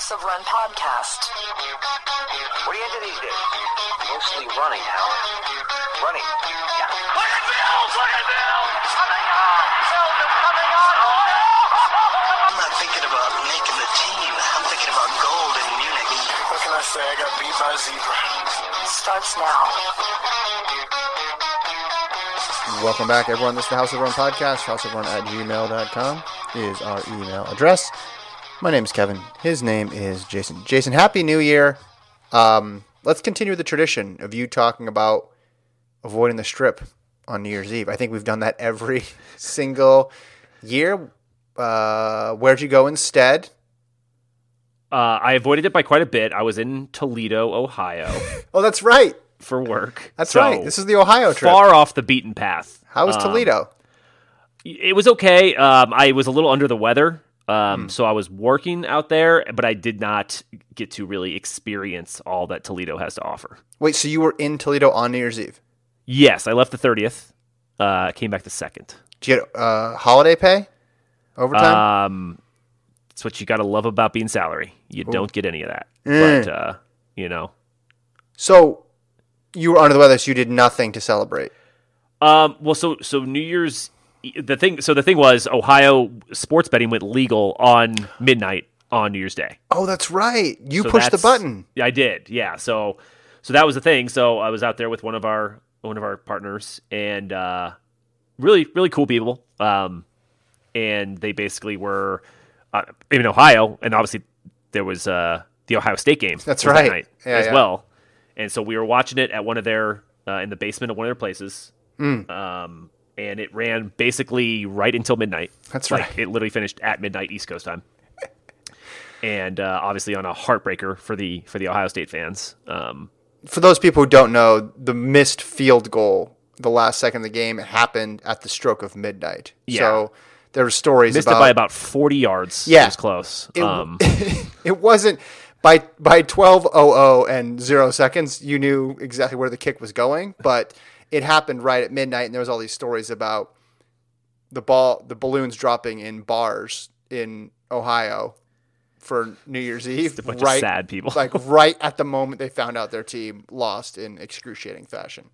House of Run podcast. What are you into these days? Mostly running, Hal. Running. Yeah. Look at Mills! Look at Mills! Coming on! Mills is coming on! Oh, I'm not thinking about making the team. I'm thinking about gold in Munich. What can I say? I got beat by a zebra. Starts now. Welcome back, everyone. This is the House of Run podcast. Houseofrun at gmail.com is our email address. My name is Kevin. His name is Jason. Jason, Happy New Year. Um, let's continue the tradition of you talking about avoiding the strip on New Year's Eve. I think we've done that every single year. Uh, where'd you go instead? Uh, I avoided it by quite a bit. I was in Toledo, Ohio, Oh, that's right. for work. That's So, right. This is the Ohio trip. far off the beaten path. How was Um, Toledo? It was okay. Um, I was a little under the weather, um, Hmm. so I was working out there, but I did not get to really experience all that Toledo has to offer. Wait, so you were in Toledo on New Year's Eve? Yes, I left the thirtieth. Uh, came back the second. Did you get uh, holiday pay? Overtime? Um, it's what you got to love about being salary. You don't get any of that, Mm. but uh, you know. So you were under the weather, so you did nothing to celebrate. Um, well, so so New Year's the thing. So the thing was, Ohio sports betting went legal on midnight on New Year's Day. Oh, that's right. You So pushed the button. Yeah, I did. Yeah. So so that was the thing. So I was out there with one of our one of our partners and uh, really really cool people. Um, and they basically were uh, in Ohio, and obviously there was uh the Ohio State game. That's that right. night Yeah, as yeah. well. And so we were watching it at one of their uh, in the basement of one of their places. Mm. Um, and it ran basically right until midnight. That's Like, right. It literally finished at midnight East Coast time. And uh, obviously on a heartbreaker for the for the Ohio State fans. Um, For those people who don't know, the missed field goal, the last second of the game, happened at the stroke of midnight. Yeah. So there were stories missed about it by about forty yards. Yeah. it was close. It- um, it wasn't by by twelve oh oh and zero seconds. You knew exactly where the kick was going, but it happened right at midnight, and there was all these stories about the ball, the balloons dropping in bars in Ohio for New Year's Eve. a bunch of right, sad people. like right at the moment they found out their team lost in excruciating fashion.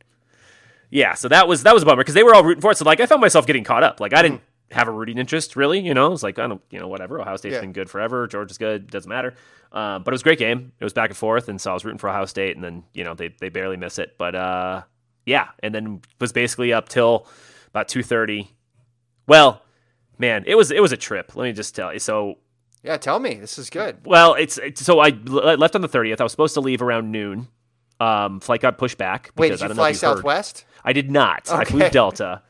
yeah, so that was that was a bummer because they were all rooting for it. So like I found myself getting caught up. Like I didn't Mm-hmm. have a rooting interest really. You know, it's like I don't you know whatever. Ohio State's Yeah. been good forever. Georgia's good. Doesn't matter. Um, but it was a great game. It was back and forth, and so I was rooting for Ohio State, and then you know they they barely miss it. But uh, yeah, and then was basically up till about two thirty. Well, man, it was it was a trip. Let me just tell you. So Yeah, tell me this is good. well, it's, it's so I left on the thirtieth. I was supposed to leave around noon. Um, flight got pushed back. Wait, because did I you don't fly you heard. Southwest? I did not. I flew Delta,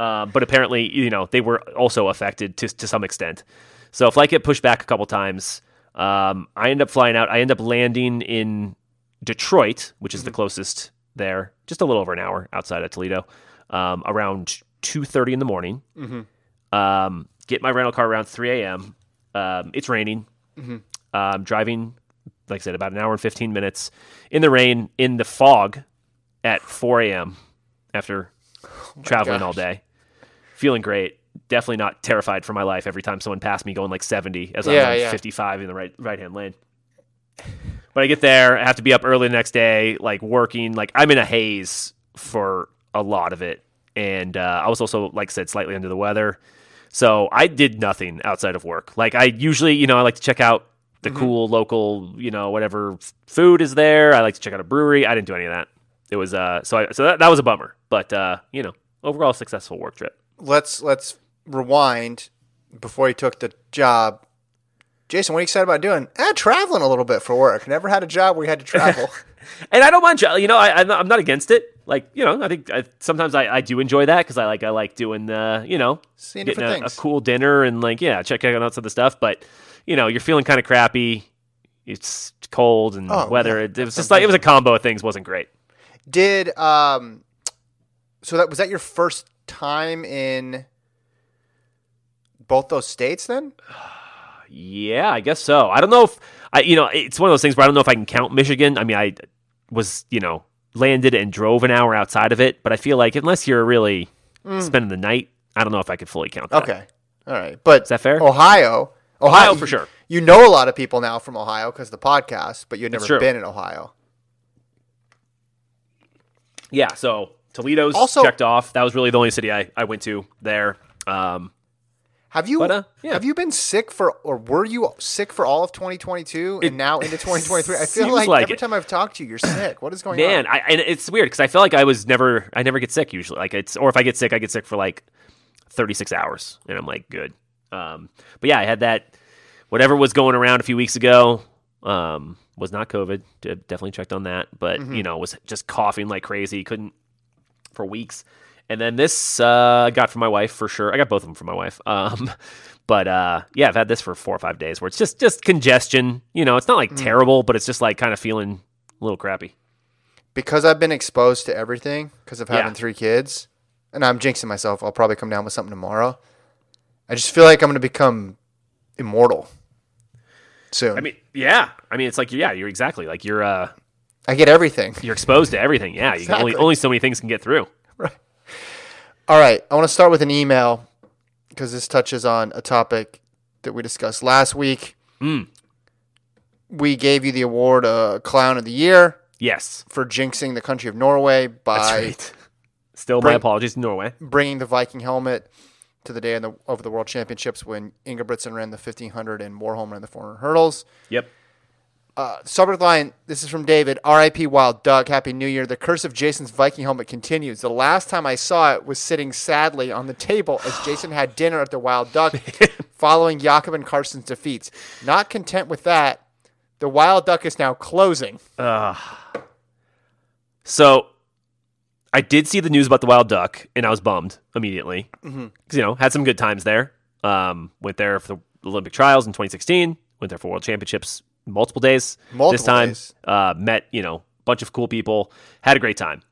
uh, but apparently, you know, they were also affected to to some extent. So flight get pushed back a couple times. Um, I end up flying out. I end up landing in Detroit, which is the closest there, just a little over an hour outside of Toledo, um, around two thirty in the morning. Um, get my rental car around three a.m. Um, it's raining. Um, driving, like I said, about an hour and fifteen minutes in the rain, in the fog, at four a.m. after traveling all day. Feeling great. Definitely not terrified for my life every time someone passed me going like 70 as Yeah, I'm on yeah. 55 in the right right hand lane. But I get there, I have to be up early the next day, like working. Like I'm in a haze for a lot of it, and uh, I was also, like I said, slightly under the weather. So I did nothing outside of work. Like I usually, you know, I like to check out the cool local, you know, whatever food is there. I like to check out a brewery. I didn't do any of that. It was uh, so I, so that, that was a bummer, but uh, you know, overall successful work trip. let's let's rewind before he took the job. Jason, what are you excited about doing? Eh, traveling a little bit for work. Never had a job where you had to travel. and I don't mind, you know, I, I'm not- against it. Like, you know, I think I, sometimes I, I do enjoy that because I like I like doing the, you know, Seeing getting different a, a cool dinner and like yeah, checking out some of the stuff. But you know, you're feeling kind of crappy. It's cold and Oh, weather. yeah. It, it was just like it was a combo of things. wasn't great. Did um, so that was that your first time in both those states? Then Yeah, I guess so. I don't know if I, you know, it's one of those things where I don't know if I can count Michigan. I mean, I was, you know, landed and drove an hour outside of it, but I feel like unless you're really spending the night, I don't know if I could fully count that. okay, all right, but Is that fair? Ohio, Ohio for sure. you know a lot of people now from Ohio because the podcast, but you've never been in Ohio. Yeah, so Toledo's Also- checked off. That was really the only city I, I went to there. Um, Have you But, uh, yeah. have you been sick for or were you sick for all of 2022 and now into 2023? I feel like, like every it. time I've talked to you, you're sick. What is going man, on? I and it's weird because I feel like I was never I never get sick usually. Like it's or if I get sick, I get sick for like 36 hours, and I'm like good. Um, but yeah, I had that whatever was going around a few weeks ago. Um, was not COVID. Definitely checked on that, but Mm-hmm. you know was just coughing like crazy. Couldn't for weeks. And then this uh, I got from my wife for sure. I got both of them from my wife. Um, but uh, yeah, I've had this for four or five days where it's just just congestion. You know, it's not like Mm. terrible, but it's just like kind of feeling a little crappy. because I've been exposed to everything because of having Yeah. three kids, and I'm jinxing myself. I'll probably come down with something tomorrow. I just feel like I'm going to become immortal soon. I mean, yeah. I mean, it's like yeah, you're exactly like you're uh I get everything. you're exposed to everything. Yeah, you can only only so many things can get through. All right, I want to start with an email because this touches on a topic that we discussed last week. Mm. We gave you the award uh, Clown of the Year Yes, for jinxing the country of Norway by right. Still, my apologies Norway. bringing the Viking helmet to the day of the, of the World Championships when Ingebrigtsen ran the 1500 and Warholm ran the 400 hurdles. Yep. Uh, subject line, this is from David. R.I.P. Wild Duck. Happy New Year. The curse of Jason's Viking helmet continues. The last time I saw it was sitting sadly on the table as Jason had dinner at the Wild Duck following Jakob and Karsten's defeats. Not content with that, the Wild Duck is now closing. So, I did see the news about the wild duck, and I was bummed immediately because you know had some good times there. Um, went there for the Olympic trials in 2016. Went there for World Championships multiple days. this time, days. Uh, met you know a bunch of cool people. Had a great time.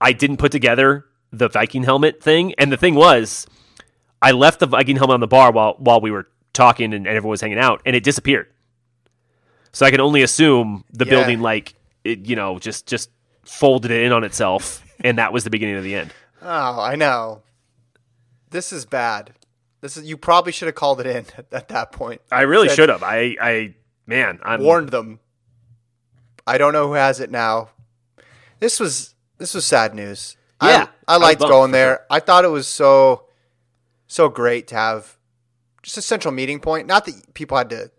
I didn't put together the Viking helmet thing, and the thing was, I left the Viking helmet on the bar while while we were talking and, and everyone was hanging out, and it disappeared. So I can only assume the Yeah. building, like it, you know, just just folded it in on itself, and that was the beginning of the end. Oh, I know. This is bad. This is you probably should have called it in at, at that point. I really should have. I, I, man, I'm warned them. I don't know who has it now. This was this was sad news. Yeah, I, I I liked bummed, going there. I thought it was so so great to have just a central meeting point. Not that people had to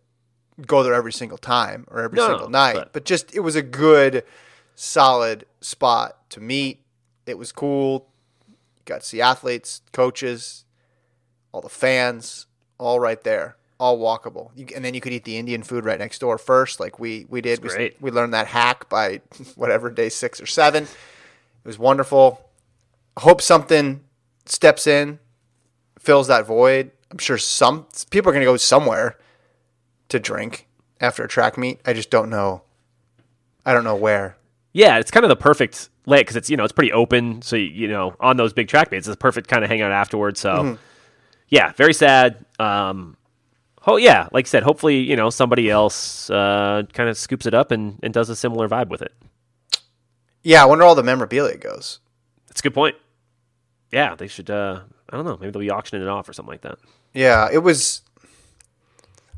go there every single time or every No, single night, but- but just it was a good, solid spot to meet. It was cool. You got to see athletes, coaches, all the fans, all right there, all walkable. You, and then you could eat the Indian food right next door first, like we we did. We, we learned that hack by whatever day six or seven. It was wonderful. Hope something steps in, fills that void. I'm sure some people are going to go somewhere to drink after a track meet. I just don't know. I don't know where. yeah, it's kind of the perfect lay because it's you know it's pretty open. So you, you know on those big track meets, it's a perfect kind of hangout afterwards. So Mm-hmm. yeah, very sad. Um, oh yeah, like I said, hopefully you know somebody else uh, kind of scoops it up and, and does a similar vibe with it. Yeah, I wonder where all the memorabilia goes. That's a good point. Yeah, they should. Uh, I don't know. Maybe they'll be auctioning it off or something like that. Yeah, it was.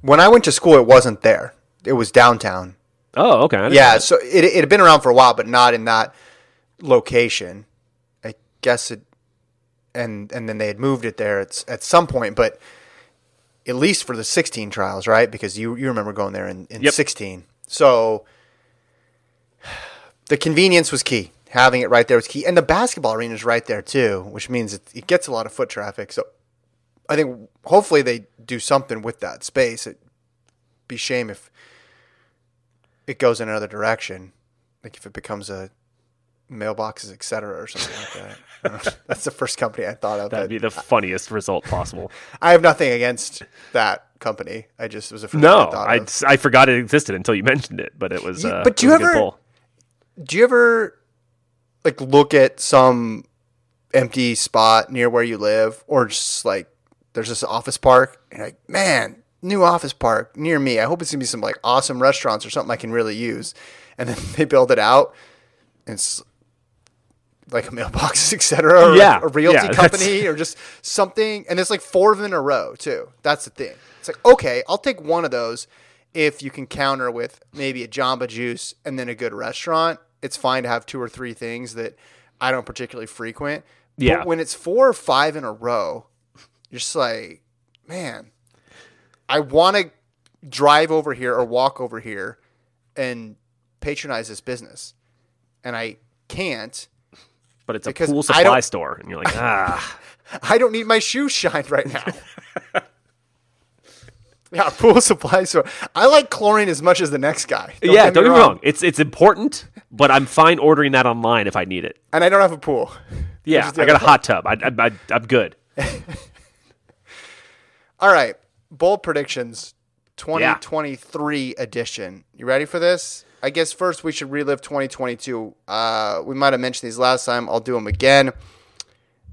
When I went to school, it wasn't there. It was downtown. Oh, okay. I didn't know Yeah, so it, it had been around for a while, but not in that location. I guess it, and and then they had moved it there at, at some point, but at least for the 16 trials, right? Because you you remember going there in, in Yep. 16. So the convenience was key. Having it right there was key, and the basketball arena is right there too, which means it, it gets a lot of foot traffic. So I think hopefully they do something with that space. It'd be shame if it goes in another direction, like if it becomes a mailboxes, et cetera, or something like that. I don't know. That's the first company I thought of. that'd but be the funniest result possible. I have nothing against that company. I just was first No, I I, of. I forgot it existed until you mentioned it, but it was. You- Uh, but do you a ever- Do you ever like look at some empty spot near where you live, or just like there's this office park, and you're like, man, new office park near me. I hope it's gonna be some like awesome restaurants or something I can really use. And then they build it out, and it's like a mailbox, etc. Or Yeah, a realty yeah, company, or just something. And it's like four of them in a row too. That's the thing. It's like, okay, I'll take one of those if you can counter with maybe a Jamba Juice and then a good restaurant. It's fine to have two or three things that I don't particularly frequent. Yeah. But when it's four or five in a row, you're just like, man, I want to drive over here or walk over here and patronize this business. And I can't. But it's a Because pool supply store, and you're like, ah. I don't need my shoes shined right now. yeah, pool supply store. I like chlorine as much as the next guy. yeah, get don't get me wrong. It's it's important, but I'm fine ordering that online if I need it. And I don't have a pool. Yeah, I got a hot tub. I, I, I, I'm good. All right, bold predictions 2023 edition. You ready for this? I guess first we should relive 2022. Uh, we might have mentioned these last time. I'll do them again.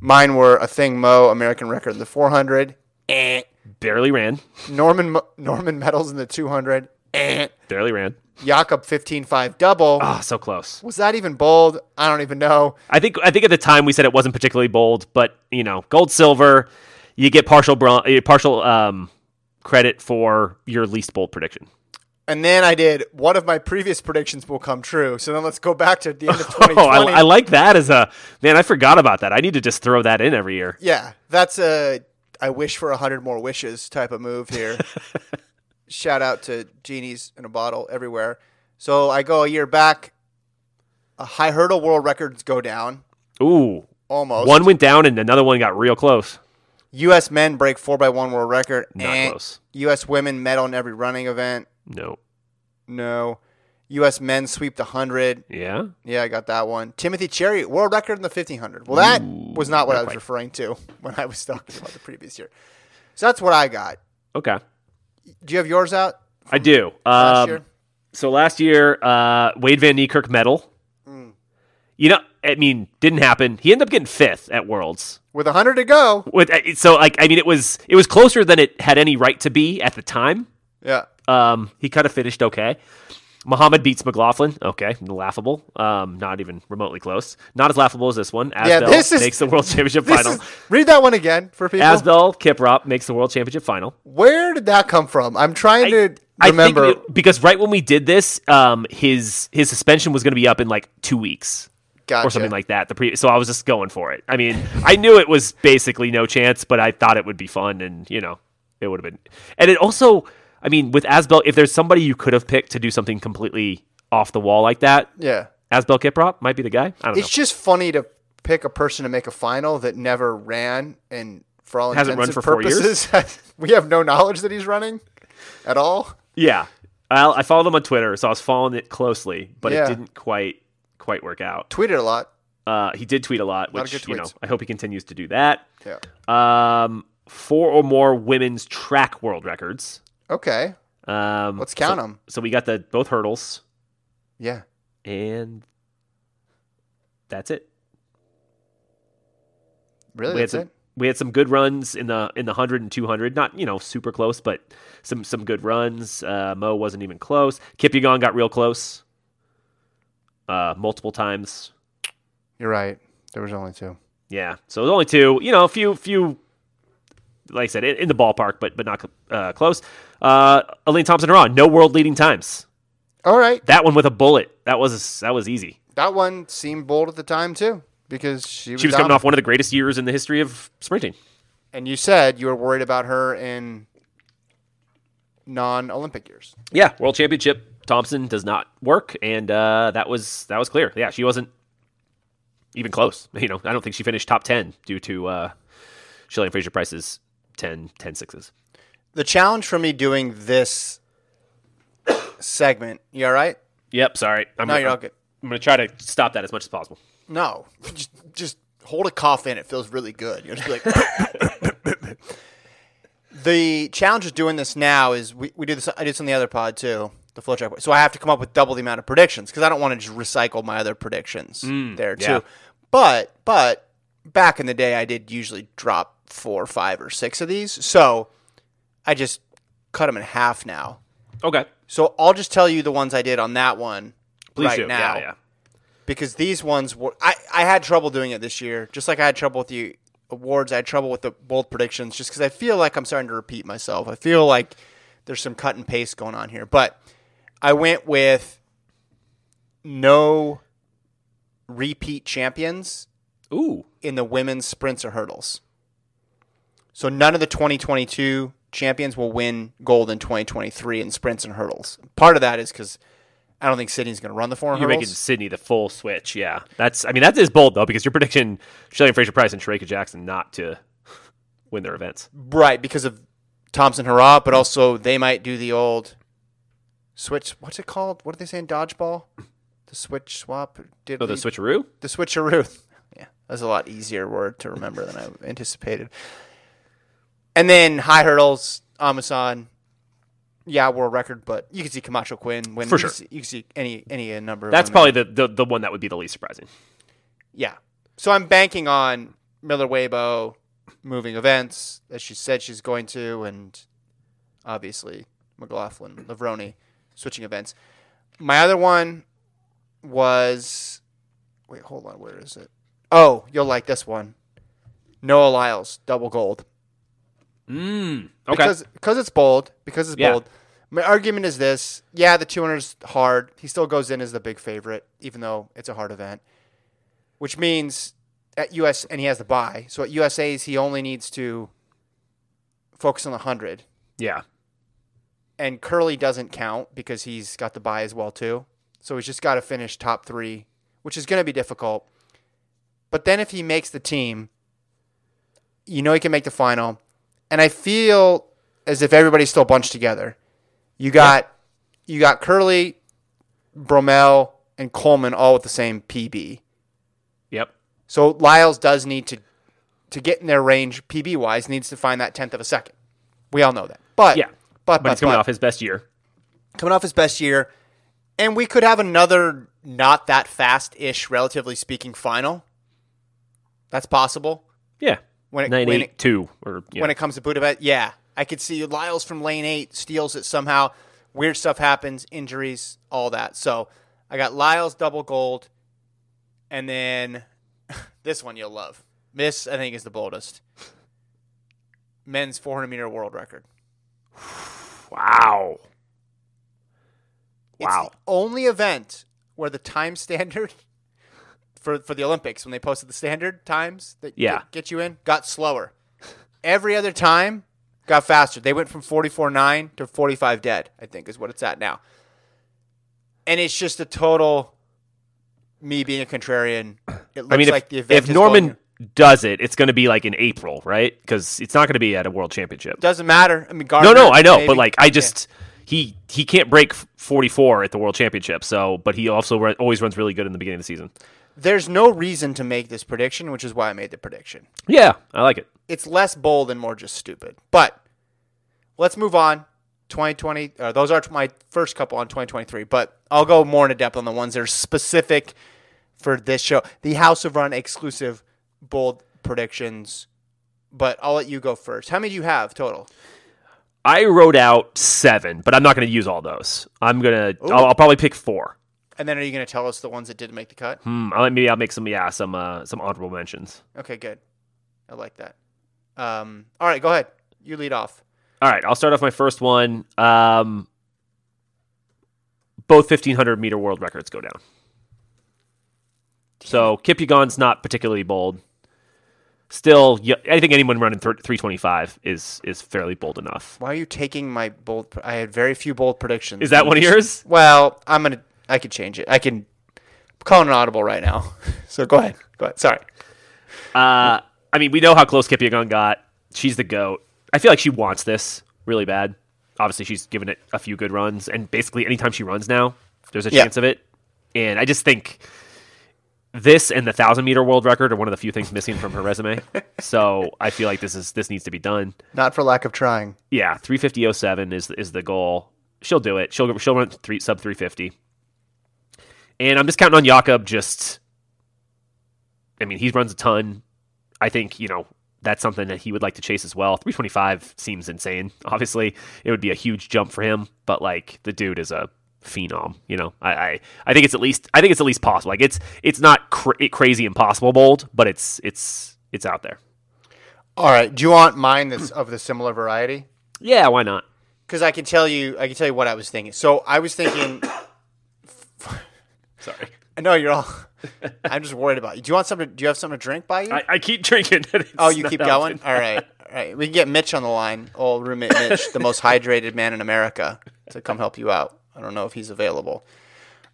Mine were Athing Mu American record in the 400. Eh. Barely ran. Norman Norman medals in the 200. Eh. Barely ran. Jakob 15-5 double. Ah, so close. Was that even bold? I don't even know. I think I think at the time we said it wasn't particularly bold, but you know, gold, silver, you get partial bron- uh, partial um, credit for your least bold prediction. And then I did one of my previous predictions will come true. So then let's go back to the end of Oh, 2020. I, I like that as a man. I forgot about that. I need to just throw that in every year. yeah, that's a I wish for a hundred more wishes type of move here. Shout out to genies in a bottle everywhere. So I go a year back. A high hurdle world records go down Ooh, almost. one went down and another one got real close. U.S. men break four by one world record. Not close. U.S. women medal in every running event. No. No. U.S. men sweep the hundred. Yeah. Yeah, I got that one. Timothy Cheruiyot, world record in the 1500. Well, that was not what not I was quite. referring to when I was talking about the previous year. So that's what I got. Okay. Do you have yours out I do. last Um, year? So last year, uh, Wayde Van Niekerk medal. Hmm. You know, I mean, didn't happen. He ended up getting fifth at Worlds. With 100 to go. With uh, so, like, I mean, it was it was closer than it had any right to be at the time. Yeah. Um, he kind of finished okay. Muhammad beats McLaughlin. Okay, laughable. Um, not even remotely close. Not as laughable as this one. Asbel Yeah, this is- makes the world championship final. is, read that one again for people. Asbel Kiprop makes the world championship final. Where did that come from? I'm trying to remember. I think it- because right when we did this, um, his his suspension was going to be up in like two weeks Gotcha. or something like that. The pre- so I was just going for it. I mean, I knew it was basically no chance, but I thought it would be fun, and you know, it would have been. And it also, I mean, with Asbel, if there's somebody you could have picked to do something completely off the wall like that, yeah. Asbel Kiprop might be the guy. I don't It's just funny to pick a person to make a final that never ran and for all Hasn't intents and for four years? purposes, we have no knowledge that he's running at all. Yeah, I, I followed him on Twitter, so I was following it closely, but Yeah. it didn't quite quite work out. Tweeted a lot. Uh, he did tweet a lot, which good you know. I hope he continues to do that. Yeah. Um, four or more women's track world records. Okay. Um, Let's count so- 'em. So we got the both hurdles, Yeah. and that's it. Really? we had some it? we had some good runs in the in the 100 and 200 not you know super close but some some good runs uh, Mu wasn't even close Kipyegon got real close uh, multiple times You're right. There was only two. yeah so it was only two you know a few few like i said in, in the ballpark but but not uh, close uh elaine thompson Herah, no world leading times All right. that one with a bullet that was that was easy That one seemed bold at the time too, because she was, she was coming off one of the greatest years in the history of sprinting And you said you were worried about her in non-Olympic years. Yeah, world championship Thompson does not work, and uh, that was that was clear. Yeah, she wasn't even close. You know, I don't think she finished top ten due to uh, Shelley Fraser Pryce's 10, 10 sixes. The challenge for me doing this segment. You all right? Yep, sorry. I'm No, gonna, you're all good. I'm going to try to stop that as much as possible. No, just, just hold a cough in. It feels really good. You'll just be like. the challenge of doing this now is we, we do this. I did this on the other pod too, the FloTrack. So I have to come up with double the amount of predictions because I don't want to just recycle my other predictions mm, there too. yeah. But but back in the day, I did usually drop four, five, or six of these. So I just cut them in half now. Okay. So I'll just tell you the ones I did on that one Please right do. now Yeah, yeah. because these ones were I, I had trouble doing it this year, just like I had trouble with the awards, I had trouble with the bold predictions just because I feel like I'm starting to repeat myself. I feel like there's some cut and paste going on here. But I went with no repeat champions Ooh. in the women's sprints or hurdles. So none of the 2022 champions will win gold in 2023 in sprints and hurdles. Part of that is because I don't think Sydney's going to run the 400 You're hurdles. making Sydney the full switch. Yeah. That's, I mean, that is bold, though, because you're predicting Shelly Fraser Pryce and Shericka Jackson not to win their events. Right, because of Thompson Herah, but also they might do the old switch. What's it called? What are they saying? dodgeball? The switch swap. Did Oh, the switcheroo? the switcheroo. Yeah, that's a lot easier word to remember than I anticipated. And then high hurdles, Amusan. Yeah, world record, but you can see Camacho Quinn win. For you sure. Can see, you can see any any uh, number. That's probably the, the, the one that would be the least surprising. Yeah. So I'm banking on Miller Uibo moving events, as she said she's going to, and obviously McLaughlin, Levrone switching events. My other one was wait, hold on, where is it? Oh, you'll like this one. Noah Lyles, double gold. Mm. Okay. Because because it's bold, because it's Yeah. bold. My argument is this: yeah, the 200 is hard. He still goes in as the big favorite, even though it's a hard event. Which means at US and he has the buy. So at USA's he only needs to focus on the 100, yeah. and Kerley doesn't count because he's got the buy as well too. So he's just got to finish top three, which is going to be difficult. But then if he makes the team, you know he can make the final. And I feel as if everybody's still bunched together. You got you got Kerley, Bromell, and Coleman all with the same PB. Yep. So Lyles does need to to get in their range PB wise needs to find that tenth of a second. We all know that. But Yeah. but But but, he's coming but off his best year. coming off his best year, and we could have another not that fast ish, relatively speaking, final. That's possible Yeah. When it Nine when eight it, two or yeah. when it comes to Budapest. Yeah, I could see Lyles from lane eight steals it somehow. Weird stuff happens, injuries, all that. So I got Lyles double gold, and then this one you'll love. This I think is the boldest. Men's 400 meter world record. wow. It's Wow. the only event where the time standard for for the Olympics when they posted the standard times that Yeah. get, get you in got slower. Every other time got faster. They went from 44.9 to 45 dead, I think is what it's at now. And it's just a total me being a contrarian. It looks I mean, if, like the event if Norman does it, it's going to be like in April, right? Because it's not going to be at a world championship. doesn't matter. I mean, No, Gardiner, no, I know, maybe. but like I Yeah. just he he can't break 44 at the world championship. So, but he also run, always runs really good in the beginning of the season. There's no reason to make this prediction, which is why I made the prediction. Yeah, I like it. it's less bold and more just stupid. But let's move on. 2020, uh, those are my first couple on 2023, but I'll go more into depth on the ones that are specific for this show. The House of Run exclusive bold predictions, but I'll let you go first. How many do you have total? I wrote out seven, but I'm not going to use all those. I'm gonna. I'll, I'll probably pick four. And then are you going to tell us the ones that didn't make the cut? Hmm, I'll, maybe I'll make some yeah some uh, some honorable mentions. Okay, good. I like that. Um, all right, go ahead. You lead off. All right, I'll start off my first one. Um, both 1500 meter world records go down. So Kipyegon's not particularly bold. Still, I think anyone running 325 is is fairly bold enough. Why are you taking my bold? I had very few bold predictions. Is that one of yours? Well, I'm gonna. I could change it. I can call an audible right now. So go ahead. Go ahead. Sorry. Uh, I mean, we know how close Kipyegon got. She's the goat. I feel like she wants this really bad. Obviously, she's given it a few good runs, and basically anytime she runs now, there's a Yeah. chance of it. And I just think this and the thousand meter world record are one of the few things missing from her resume. so I feel like this is this needs to be done. Not for lack of trying. Yeah, three fifty oh seven is is the goal. She'll do it. She'll she'll run three sub three fifty. And I'm just counting on Jakob. Just, I mean, he runs a ton. I think you know that's something that he would like to chase as well. 325 seems insane. Obviously, it would be a huge jump for him, but like the dude is a phenom. You know, I I, I think it's at least I think it's at least possible. Like it's it's not cra- crazy impossible bold, but it's it's it's out there. All right. Do you want mine that's of the similar variety? Yeah, why not? Because I can tell you, I can tell you what I was thinking. So I was thinking. Sorry. No, you're all. I'm just worried about you. Do you want something? Do you have something to drink by you? I, I keep drinking. oh, you keep going. All right, all right. We can get Mitch on the line, old roommate Mitch, the most hydrated man in America, to come help you out. I don't know if he's available.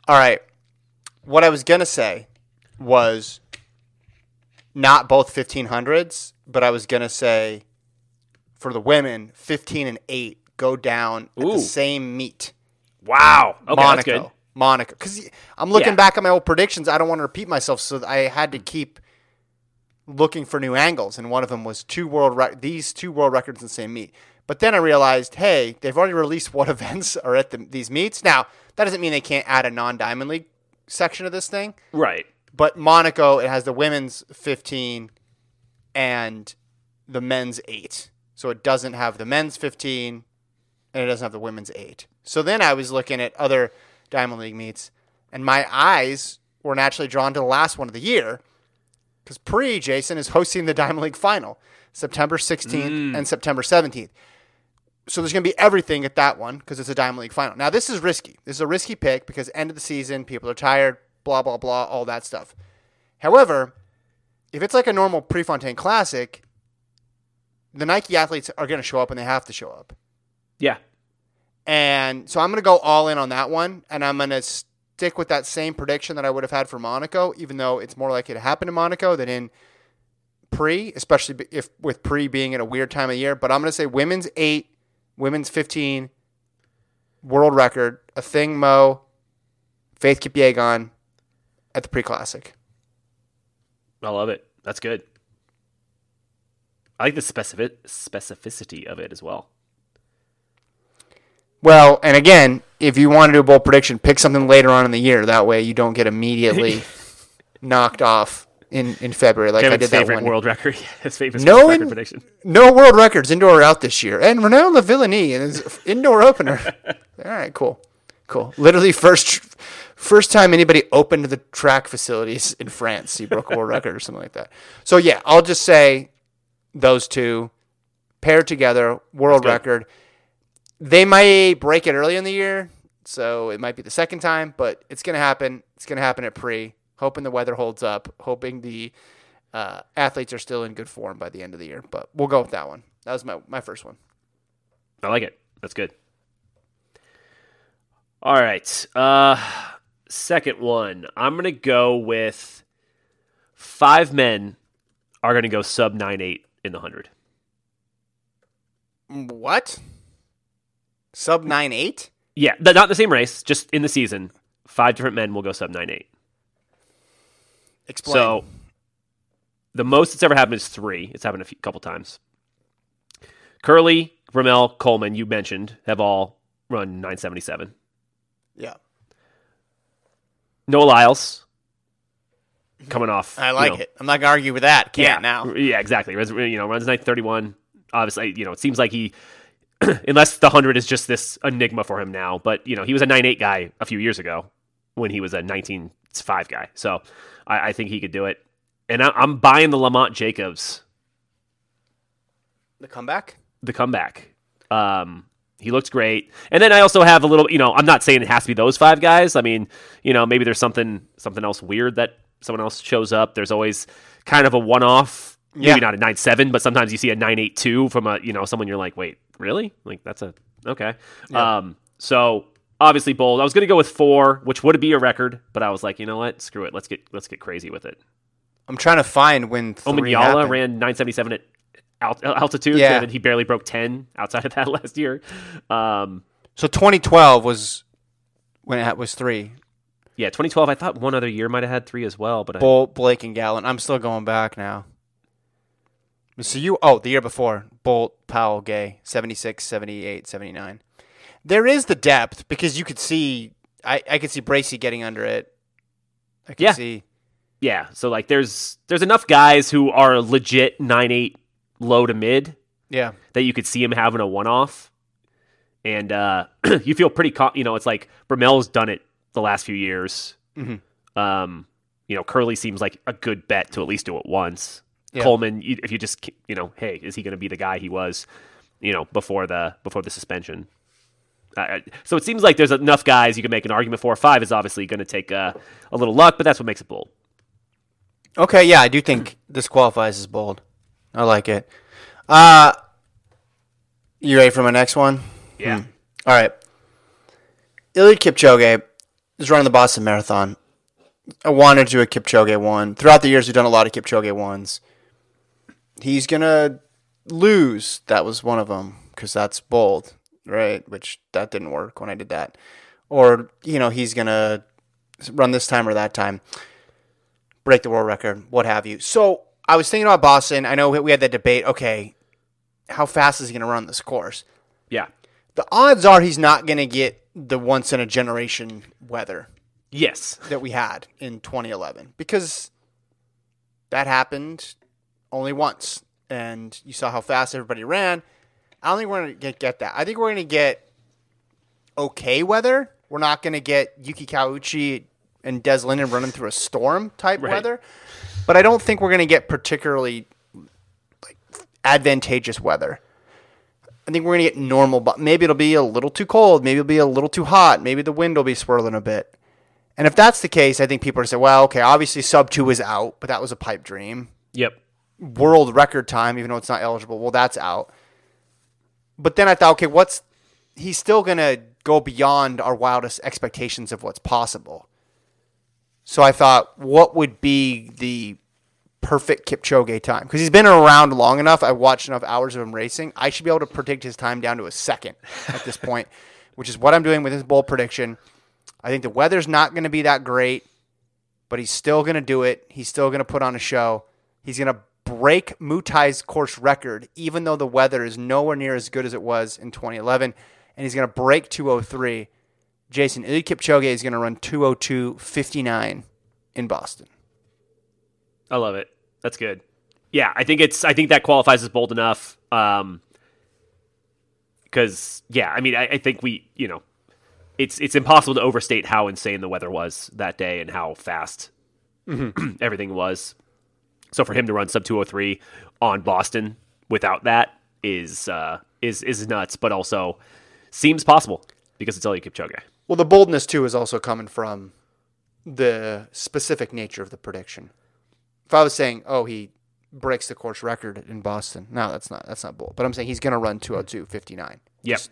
All right. What I was gonna say was not both 1500s, but I was gonna say for the women, 15 and eight go down at the same meet. Wow. Okay, that's Monaco. Monaco. Because I'm looking Yeah. back at my old predictions. I don't want to repeat myself, so I had to keep looking for new angles. And one of them was two world rec- these two world records in the same meet. But then I realized, hey, they've already released what events are at the, these meets. Now that doesn't mean they can't add a non-diamond league section of this thing. Right. But Monaco, it has the women's 15 and the men's 8. So it doesn't have the men's 15 and it doesn't have the women's 8. So then I was looking at other Diamond League meets and my eyes were naturally drawn to the last one of the year because Pre Jason is hosting the Diamond League final September 16th mm. and September 17th. So there's going to be everything at that one because it's a Diamond League final. Now this is risky. This is a risky pick because end of the season, people are tired, blah blah blah, all that stuff. However, if it's like a normal Prefontaine Classic, the Nike athletes are going to show up and they have to show up. Yeah. And so I'm going to go all in on that one, and I'm going to stick with that same prediction that I would have had for Monaco, even though it's more likely to happen in Monaco than in pre, especially if with pre being in a weird time of year. But I'm going to say women's eight, women's 15, world record, Athing Mu, Faith Kipyegon at the pre classic. I love it. That's good. I like the specific specificity of it as well. Well, and again, if you want to do a bold prediction, pick something later on in the year. That way you don't get immediately knocked off in, in February like I Kevin's did that favorite one. world record. His favorite No record in- prediction. No world records indoor or out this year. And Renaud Lavillenie in his indoor opener. All right, cool. Cool. Literally first first time anybody opened the track facilities in France, he broke a world record or something like that. So yeah, I'll just say those two paired together, world record. They might break it early in the year, so it might be the second time, but it's gonna happen. It's gonna happen at pre. Hoping the weather holds up. Hoping the uh, athletes are still in good form by the end of the year. But we'll go with that one. That was my, my first one. I like it. That's good. All right. Uh second one. I'm gonna go with five men are gonna go sub nine eight in the hundred. What? Sub nine eight? Yeah, th- not the same race, just in the season. Five different men will go sub nine eight. Explain. So the most that's ever happened is three. It's happened a few, couple times. Kerley, Bromell, Coleman, you mentioned, have all run 977. yeah, Noah Lyles coming off. I you like know, it. I'm not gonna argue with that. Can't yeah, now. Yeah, exactly. You know, runs 931. Obviously, you know, it seems like he, unless the 100 is just this enigma for him now, but, you know, he was a nine eight guy a few years ago when he was a 19.5 guy. So I, I think he could do it. And I, I'm buying the Lamont Jacobs, The comeback. the comeback. Um, he looks great. And then I also have a little, you know, I'm not saying it has to be those five guys. I mean, you know, maybe there's something something else weird that someone else shows up. There's always kind of a one off. Maybe Yeah. not a nine seven, but sometimes you see a nine eight two from a you know someone you're like, wait, really? Like that's a okay. Um, so obviously bold. I was gonna go with four, which would be a record, but I was like, you know what? Screw it. Let's get let's get crazy with it. I'm trying to find when three Omanyala ran 977 at alt- altitude, Yeah. and he barely broke 10 outside of that last year. Um, So 2012 was when it was three. yeah, 2012. I thought one other year might have had three as well, but I, Bolt, Blake, and Gatlin. I'm still going back now. So you, oh, the year before, Bolt, Powell, Gay, 76, 78, 79. There is the depth because you could see, I, I could see Bracy getting under it. I could Yeah. see. yeah. So like, there's there's enough guys who are legit nine eight low to mid Yeah. that you could see him having a one off, and uh, you feel pretty. Co- you know, it's like Bromell's done it the last few years. Mhm. Um, you know, Kerley seems like a good bet to at least do it once. Yeah. Coleman, if you just you know, hey, is he going to be the guy he was, you know, before the before the suspension? Uh, so it seems like there's enough guys you can make an argument for. Five is obviously going to take uh, a little luck, but that's what makes it bold. Okay, yeah, I do think this qualifies as bold. I like it. Uh you ready for my next one? Yeah. All right. Eliud Kipchoge is running the Boston Marathon. I wanted to do a Kipchoge one. Throughout the years, we've done a lot of Kipchoge ones. He's gonna lose. That was one of them because that's bold, right? Which that didn't work when I did that. Or you know, he's gonna run this time or that time, break the world record, what have you. So I was thinking about Boston. I know we had that debate. Okay, how fast is he gonna run this course? Yeah. the odds are he's not going to get the once in a generation weather Yes. that we had in 2011 because that happened only once and you saw how fast everybody ran. I don't think we're going to get, get that. I think we're going to get okay weather. We're not going to get Yuki Kawauchi and Des Linden running through a storm type Right. weather, but I don't think we're going to get particularly like advantageous weather. I think we're gonna get normal, but maybe it'll be a little too cold, maybe it'll be a little too hot, maybe the wind will be swirling a bit. And if that's the case, I think people are say, well, okay, obviously sub two is out, but that was a pipe dream. Yep. World record time, even though it's not eligible, well, that's out. But then I thought, okay, what's he's still gonna go beyond our wildest expectations of what's possible. So I thought, what would be the perfect Kipchoge time? Because he's been around long enough. I watched enough hours of him racing. I should be able to predict his time down to a second at this point, which is what I'm doing with his bold prediction. I think the weather's not going to be that great, but he's still going to do it. He's still going to put on a show. He's going to break Mutai's course record, even though the weather is nowhere near as good as it was in 2011, and he's going to break 203. Jason, Eliud Kipchoge is going to run 202.59 in Boston. I love it. That's good. Yeah, I think it's. I think that qualifies as bold enough. Um, because yeah, I mean, I, I think we, you know, it's it's impossible to overstate how insane the weather was that day and how fast everything was. So for him to run sub two hundred three on Boston without that is uh, is is nuts, but also seems possible because it's Eliud Kipchoge. Well, the boldness too is also coming from the specific nature of the prediction. If I was saying, "Oh, he breaks the course record in Boston," no, that's not that's not bold. But I'm saying he's going to run 202.59. Yes,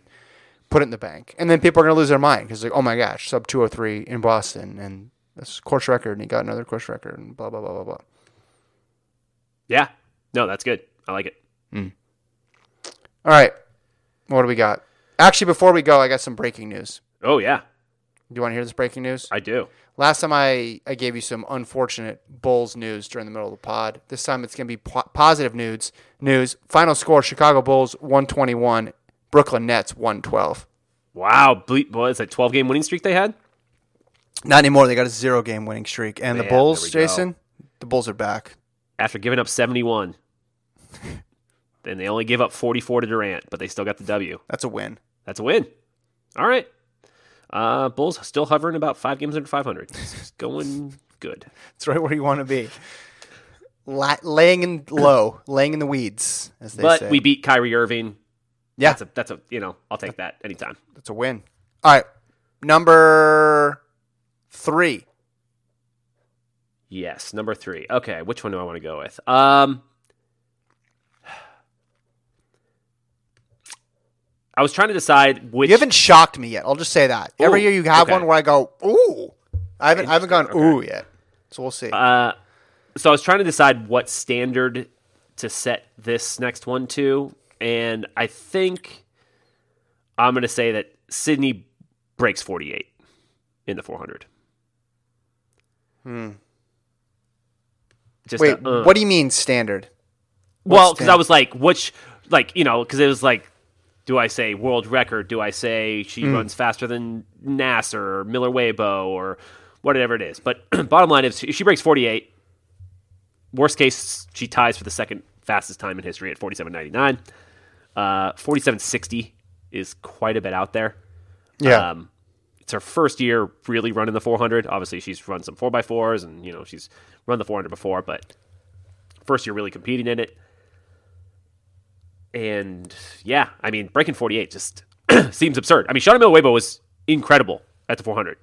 put it in the bank, and then people are going to lose their mind because like, "Oh my gosh, sub 203 in Boston, and this course record, and he got another course record, and blah blah blah blah blah." Yeah, no, that's good. I like it. Hmm. All right, what do we got? Actually, before we go, I got some breaking news. Oh yeah, Do you want to hear this breaking news? I do. Last time I, I gave you some unfortunate Bulls news during the middle of the pod. This time it's going to be po- positive news. News. Final score: Chicago Bulls 121, Brooklyn Nets 112. Wow, ble- what is that? Twelve game winning streak they had. Not anymore. They got a zero game winning streak. And the Bulls, there we go. Jason, the Bulls are back. After giving up 71. then they only give up 44 to Durant, but they still got the W. That's a win. That's a win. All right. Uh, Bulls still hovering about five games under 500. It's going good. It's right where you want to be. La- laying in low, laying in the weeds, as they But say. we beat Kyrie Irving. yeah, That's a, that's a, you know, I'll take that anytime. that's a win. All right, number three. Yes, number three. Okay, which one do I want to go with? Um, I was trying to decide which. You haven't shocked me yet. I'll just say that. Every year you have okay. one where I go, ooh. I haven't I haven't gone Interesting, ooh yet. So we'll see. Uh, so I was trying to decide what standard to set this next one to, and I think I'm going to say that Sydney breaks 48 in the 400. Hmm. Just Wait, a, uh. what do you mean standard? Well, because I was like, which, like, you know, because it was like, do I say world record? Do I say she Hmm. runs faster than Naser or Miller Uibo or whatever it is? But bottom line is, if she breaks 48, worst case, she ties for the second fastest time in history at 47.99. Uh, 47.60 is quite a bit out there. Yeah. Um, it's her first year really running the 400. Obviously, she's run some 4x4s and, you know, she's run the 400 before, but first year really competing in it. And yeah, I mean, breaking 48 just seems absurd. I mean, Shaunae Miller-Uibo was incredible at the 400.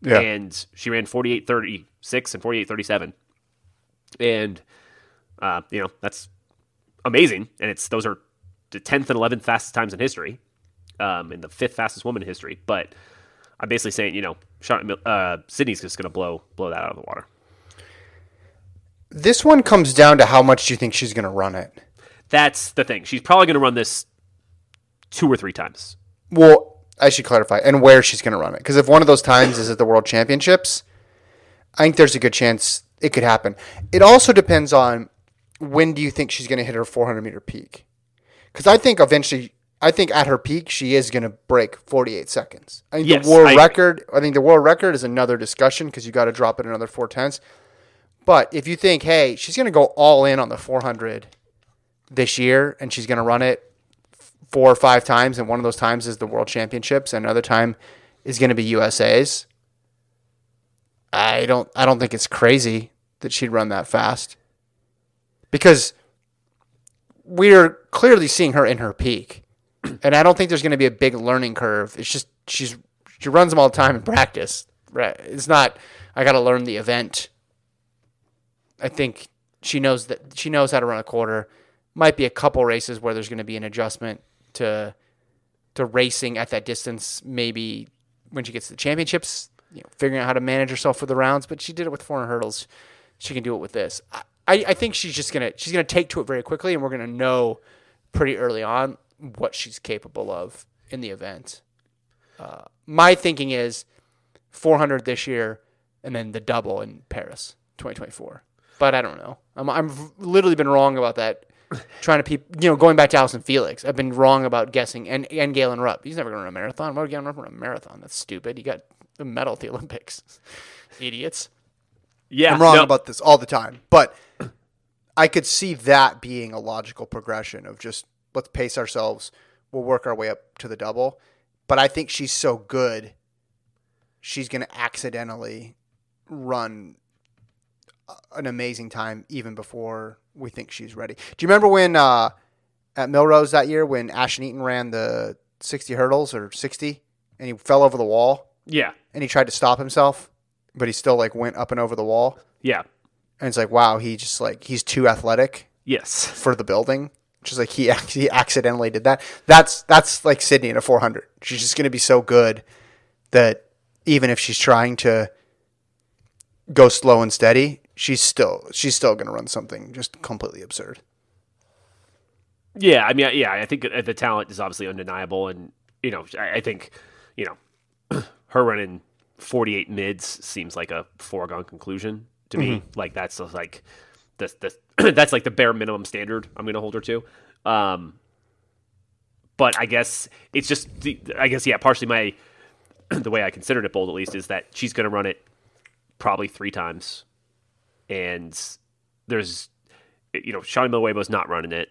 Yeah. And she ran 48.36 and 48.37. And, uh, you know, that's amazing. And it's those are the 10th and 11th fastest times in history um, and the fifth fastest woman in history. But I'm basically saying, you know, Mil- uh, Sydney's just going to blow blow that out of the water. This one comes down to how much do you think she's going to run it? That's the thing. She's probably going to run this two or three times. Well, I should clarify, and where she's going to run it. Because if one of those times is at the World Championships, I think there's a good chance it could happen. It also depends on when do you think she's going to hit her 400 meter peak. Because I think eventually, I think at her peak, she is going to break 48 seconds. I think Yes, the world I- record. I think the world record is another discussion because you got to drop it another four tenths. But if you think, hey, she's going to go all in on the 400 this year, and she's going to run it four or five times, and one of those times is the World Championships, and another time is going to be USA's. I don't. I don't think it's crazy that she'd run that fast, because we're clearly seeing her in her peak, and I don't think there's going to be a big learning curve. It's just she's she runs them all the time in practice. Right? It's not. I got to learn the event. I think she knows that she knows how to run a quarter. Might be a couple races where there's going to be an adjustment to to racing at that distance. Maybe when she gets to the championships, you know, figuring out how to manage herself for the rounds. But she did it with 400 hurdles. She can do it with this. I, I think she's just gonna she's gonna take to it very quickly, and we're gonna know pretty early on what she's capable of in the event. Uh, my thinking is 400 this year, and then the double in Paris 2024. But I don't know. I'm I'm literally been wrong about that. Trying to peep, you know, going back to Allyson Felix, I've been wrong about guessing, and and Galen Rupp. He's never going to run a marathon. Why would Galen Rupp run a marathon? That's stupid. He got a medal at the Olympics. Idiots. Yeah, I'm wrong no, about this all the time, but I could see that being a logical progression of just let's pace ourselves. We'll work our way up to the double. But I think she's so good, she's going to accidentally run an amazing time even before we think she's ready. Do you remember when uh, at Millrose that year when Ashton Eaton ran the 60 hurdles or 60 and he fell over the wall Yeah, and he tried to stop himself, but he still like went up and over the wall? yeah, And it's like, wow, he just like he's too athletic yes, for the building. Just like he he accidentally did that. That's that's like Sydney in a 400. She's just going to be so good that even if she's trying to go slow and steady, she's still she's still going to run something just completely absurd. yeah. I mean, yeah, I think the talent is obviously undeniable, and you know, I, think you know, her running 48 mids seems like a foregone conclusion to me. Mm-hmm. Like that's just like the the that's like the bare minimum standard I'm going to hold her to. Um, but I guess it's just the, I guess yeah, partially my the way I considered it bold at least is that she's going to run it probably three times, and there's you know Shaunae Miller-Uibo's not running it.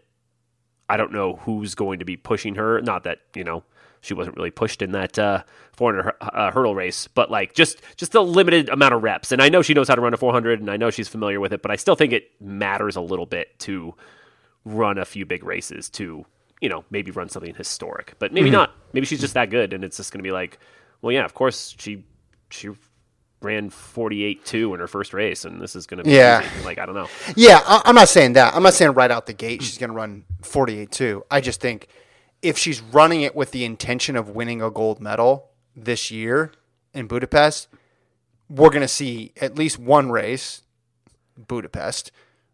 I don't know who's going to be pushing her. Not that you know she wasn't really pushed in that uh, 400 uh, hurdle race, but like just just a limited amount of reps. And I know she knows how to run a 400, and I know she's familiar with it. But I still think it matters a little bit to run a few big races to you know maybe run something historic, but maybe not. Maybe she's just that good, and it's just going to be like, well, yeah, of course she she ran 48-2 in her first race, and this is going to be Yeah. like I don't know. Yeah, I, I'm not saying that. I'm not saying right out the gate she's going to run 48 too. I just think if she's running it with the intention of winning a gold medal this year in Budapest, we're going to see at least one race, Budapest,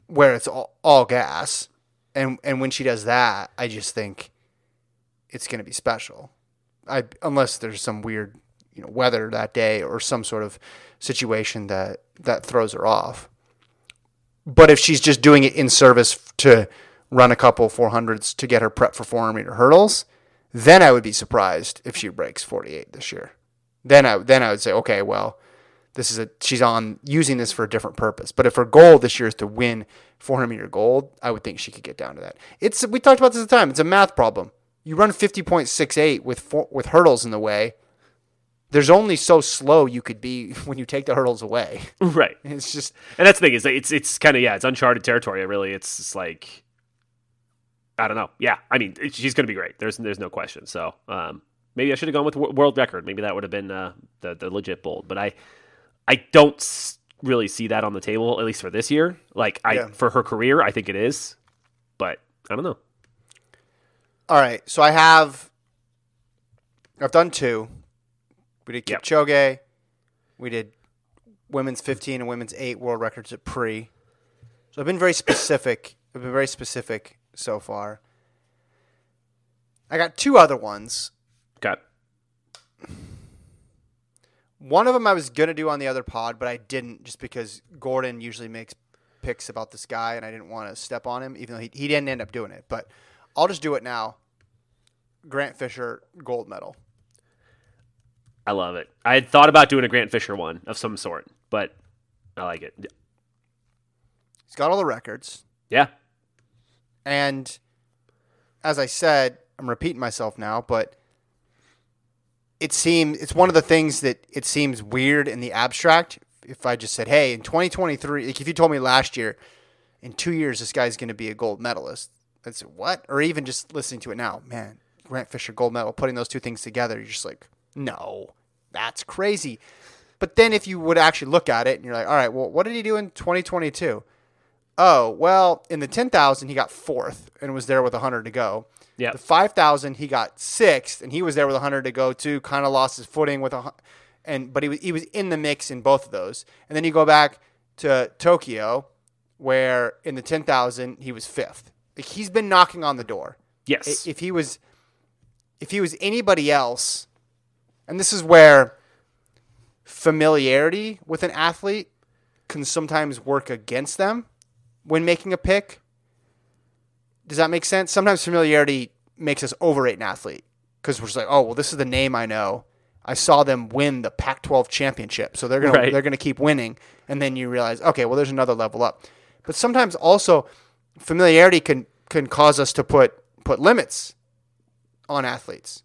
where it's all, all gas. And and when she does that, I just think it's going to be special. I unless there's some weird, you know, weather that day or some sort of situation that that throws her off. But if she's just doing it in service to run a couple 400s to get her prep for 400 meter hurdles, then I would be surprised if she breaks 48 this year. Then I then I would say, okay, well, this is a she's on using this for a different purpose. But if her goal this year is to win 400 meter gold, I would think she could get down to that. It's we talked about this at the time. It's a math problem. You run 50.68 with four, with hurdles in the way. there's only so slow you could be when you take the hurdles away. right. It's just And that's the thing is it's it's kind of yeah, it's uncharted territory. Really, it's like I don't know. Yeah, I mean, she's going to be great. There's there's no question. So um, maybe I should have gone with world record. Maybe that would have been uh, the the legit bold. But I I don't really see that on the table at least for this year. Like I Yeah. for her career, I think it is. But I don't know. all right. So I have I've done two. We did Yep. Kipchoge. We did women's 15 and women's 8 world records at pre. So I've been very specific. I've been very specific so far. I got two other ones. Got. One of them I was gonna do on the other pod, but I didn't just because Gordon usually makes picks about this guy, and I didn't want to step on him, even though he, he didn't end up doing it. But I'll just do it now. Grant Fisher gold medal. I love it. I had thought about doing a Grant Fisher one of some sort, but I like it. He's got all the records, Yeah. And as I said, I'm repeating myself now, but it seems it's one of the things that it seems weird in the abstract. If I just said, "Hey, in 2023," like if you told me last year, in two years this guy's going to be a gold medalist, I'd say what? Or even just listening to it now, man, Grant Fisher gold medal, putting those two things together, you're just like, no, that's crazy. But then if you would actually look at it and you're like, all right, well, what did he do in 2022? Oh, well, in the 10,000, he got fourth and was there with 100 to go. Yeah. The 5,000, he got sixth and he was there with 100 to go too, kind of lost his footing with a, and, but he was, he was in the mix in both of those. And then you go back to Tokyo where in the 10,000, he was fifth. Like he's been knocking on the door. Yes. If he was, if he was anybody else, and this is where familiarity with an athlete can sometimes work against them when making a pick. Does that make sense? Sometimes familiarity makes us overrate an athlete because we're just like, oh, well, this is the name I know. I saw them win the Pac-12 championship, so they're gonna Right. they're gonna keep winning, and then you realize, okay, well, there's another level up. But sometimes also familiarity can can cause us to put put limits on athletes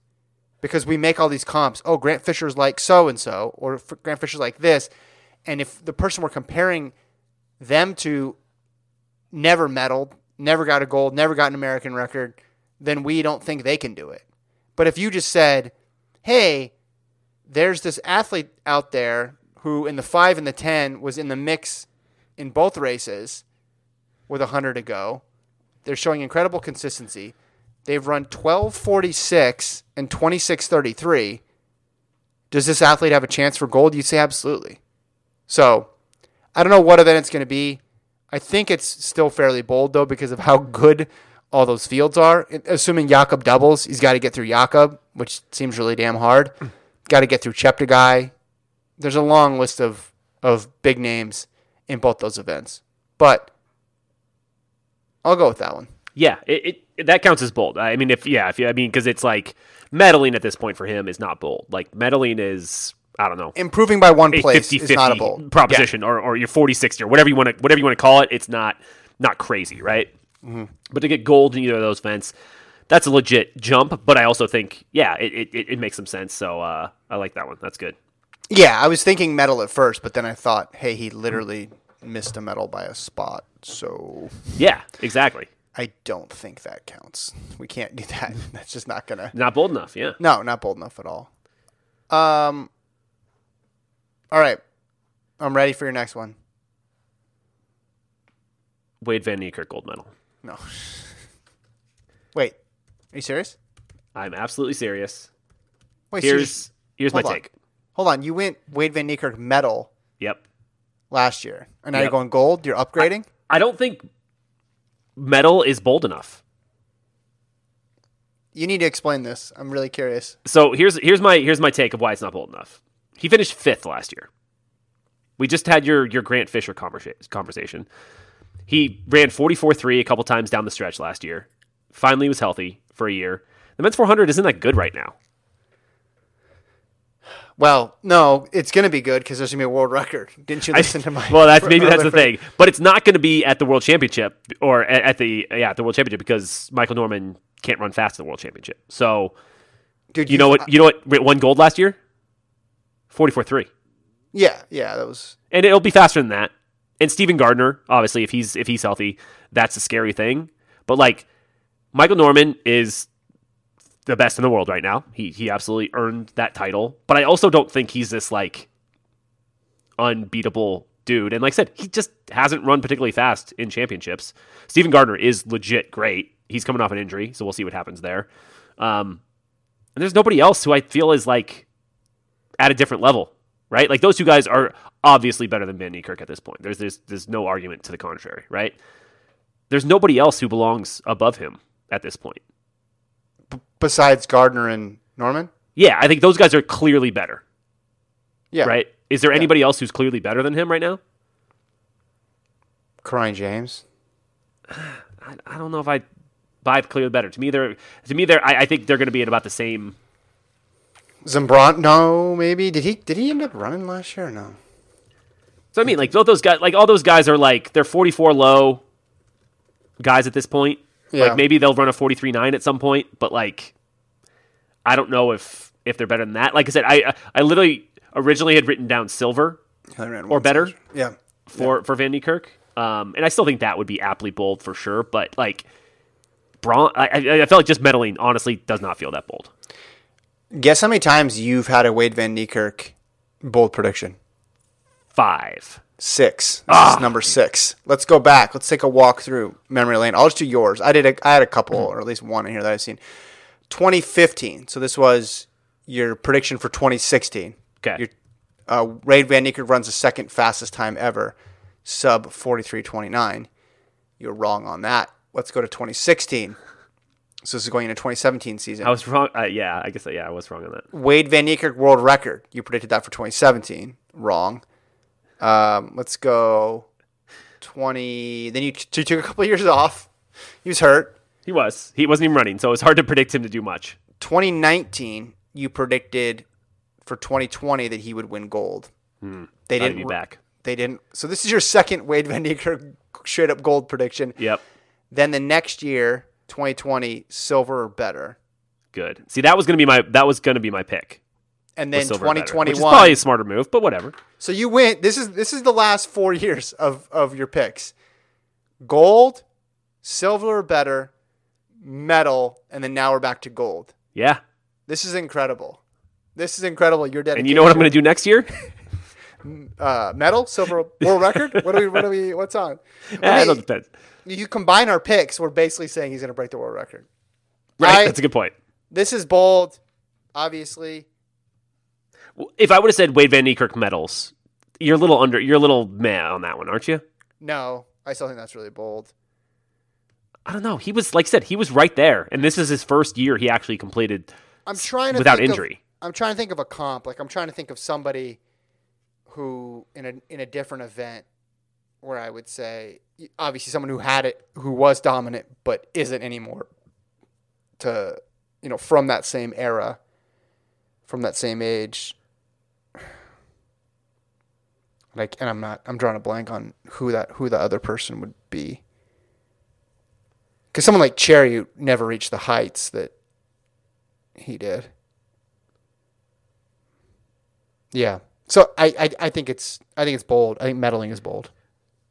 because we make all these comps. Oh, Grant Fisher's like so and so, or Grant Fisher's like this, and if the person we're comparing them to never medaled, never got a gold, never got an American record, then we don't think they can do it. But if you just said, "Hey, there's this athlete out there who in the 5 and the 10 was in the mix in both races with 100 to go. They're showing incredible consistency. They've run 1246 and 2633. Does this athlete have a chance for gold? You'd say absolutely. So, I don't know what event it's going to be. I think it's still fairly bold though because of how good all those fields are. Assuming Jakob doubles, he's got to get through Jakob, which seems really damn hard. got to get through Cheptegei. There's a long list of of big names in both those events, but I'll go with that one. Yeah, it, it that counts as bold. I mean, if yeah, if you, I mean, because it's like medaling at this point for him is not bold. Like medaling is I don't know Improving by one place 50 is not a bold proposition or or your 40 60 or whatever you want to whatever you want to call it. It's not not crazy, right? Mm-hmm. But to get gold in either of those events, that's a legit jump. But I also think yeah, it it, it, makes some sense. So uh, I like that one. That's good. Yeah, I was thinking medal at first, but then I thought, hey, he literally missed a medal by a spot, so Yeah, exactly. I don't think that counts. We can't do that. That's just not gonna. Not bold enough. Yeah. No, not bold enough at all. Um. All right, I'm ready for your next one. Wayde Van Niekerk gold medal. No. Wait, are you serious? I'm absolutely serious. Wait, so Here's here's my on. take. hold on. You went Wayde Van Niekerk medal Yep. last year, and now Yep. you're going gold. You're upgrading. I don't think metal is bold enough. you need to explain this. I'm really curious. So here's here's my here's my take of why it's not bold enough. He finished fifth last year. We just had your your Grant Fisher conversation. He ran 44-3 a couple times down the stretch last year. Finally was healthy for a year. The men's 400 isn't that good right now. Well, no, it's going to be good because there's going to be a world record. Didn't you listen to my? well, that's maybe that's the thing, but it's not going to be at the World Championship or at, at the yeah at the World Championship because Michael Norman can't run fast at the World Championship. So Dude, you know what? You know what? Won gold last year. 44 3. Yeah, yeah, that was And it'll be faster than that. And Steven Gardiner, obviously, if he's if he's healthy, that's a scary thing. But like Michael Norman is the best in the world right now. He he absolutely earned that title. But I also don't think he's this like unbeatable dude. And like I said, he just hasn't run particularly fast in championships. Steven Gardiner is legit great. He's coming off an injury, so we'll see what happens there. Um, and there's nobody else who I feel is like at a different level, right? Like those two guys are obviously better than Van Niekerk at this point. There's there's there's no argument to the contrary, right? There's nobody else who belongs above him at this point. besides Gardiner and Norman. Yeah, I think those guys are clearly better, Yeah, right? Is there anybody else who's clearly better than him right now? Kirani James. I, I don't know if I buy clearly better. To me, they're to me they're I, I think they're going to be at about the same. Zambrano, no, maybe did he did he end up running last year? or No, So I mean, like both those guys, like all those guys are like they're 44 low guys at this point. Yeah. Like maybe they'll run a 43 nine at some point, but like I don't know if if they're better than that. Like I said, I I literally originally had written down silver or better Yeah, for for Van Niekerk, um, and I still think that would be aptly bold for sure. But like Braun, I, I I felt like just meddling honestly does not feel that bold. Guess how many times you've had a Wayde Van Niekerk bold prediction? Five. Six. This Ah. is number six. Let's go back. Let's take a walk through memory lane. I'll just do yours. I did. A, I had a couple, or at least one in here that I've seen. 2015. So this was your prediction for 2016. Okay. Your, uh, Wayde Van Niekerk runs the second fastest time ever, sub 43.29. You're wrong on that. Let's go to 2016. So this is going into 2017 season. I was wrong. Uh, yeah, I guess yeah, I was wrong on that. Wayde Van Niekerk world record. You predicted that for 2017. Wrong. Um, let's go 20. Then you, t- you took a couple of years off. He was hurt. He was. He wasn't even running, so it was hard to predict him to do much. 2019, you predicted for 2020 that he would win gold. They Thought didn't be back. They didn't. So this is your second Wayde Van Niekerk straight up gold prediction. Yep. Then the next year, 2020, silver or better. Good. See, that was gonna be my that was gonna be my pick. And then silver better, which is 2021. probably a smarter move, but whatever. So you win. This is this is the last four years of of your picks: gold, silver or better, metal, and then now we're back to gold. Yeah. This is incredible. This is incredible. You're dead. And you know what I'm gonna do next year? Uh, metal, silver, world record. What do we? What do we? What's on? yeah, I it depends. You combine our picks. We're basically saying he's going to break the world record. Right. I- That's a good point. This is bold, obviously. If I would have said Wayde Van Niekerk medals, you're a little under. You're a little meh on that one, aren't you? No, I still think that's really bold. I don't know. He was like I said, he was right there, and this is his first year he actually completed I'm trying to without think of- injury. I'm trying to think of a comp. Like I'm trying to think of somebody who in a in a different event where I would say obviously someone who had it who was dominant but isn't anymore to you know from that same era from that same age like and I'm not I'm drawing a blank on who that who the other person would be cuz someone like Cherry never reached the heights that he did yeah. So I, I I think it's I think it's bold. I think meddling is bold.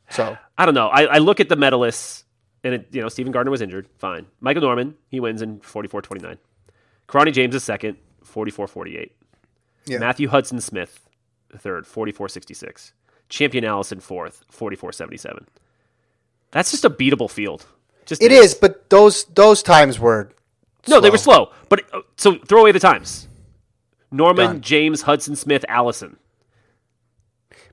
So I don't know. I, I look at the medalists, and it, you know, Steven Gardiner was injured. Fine. Michael Norman, he wins in 44-29. Kirani James is second, 44-48. Yeah. Matthew Hudson Smith, third, 44-66. Champion Allison fourth, 44-77. That's just a beatable field. Just it is, but those those times were No, they were slow. But uh, so throw away the times. Norman, Done. James, Hudson Smith, Allison.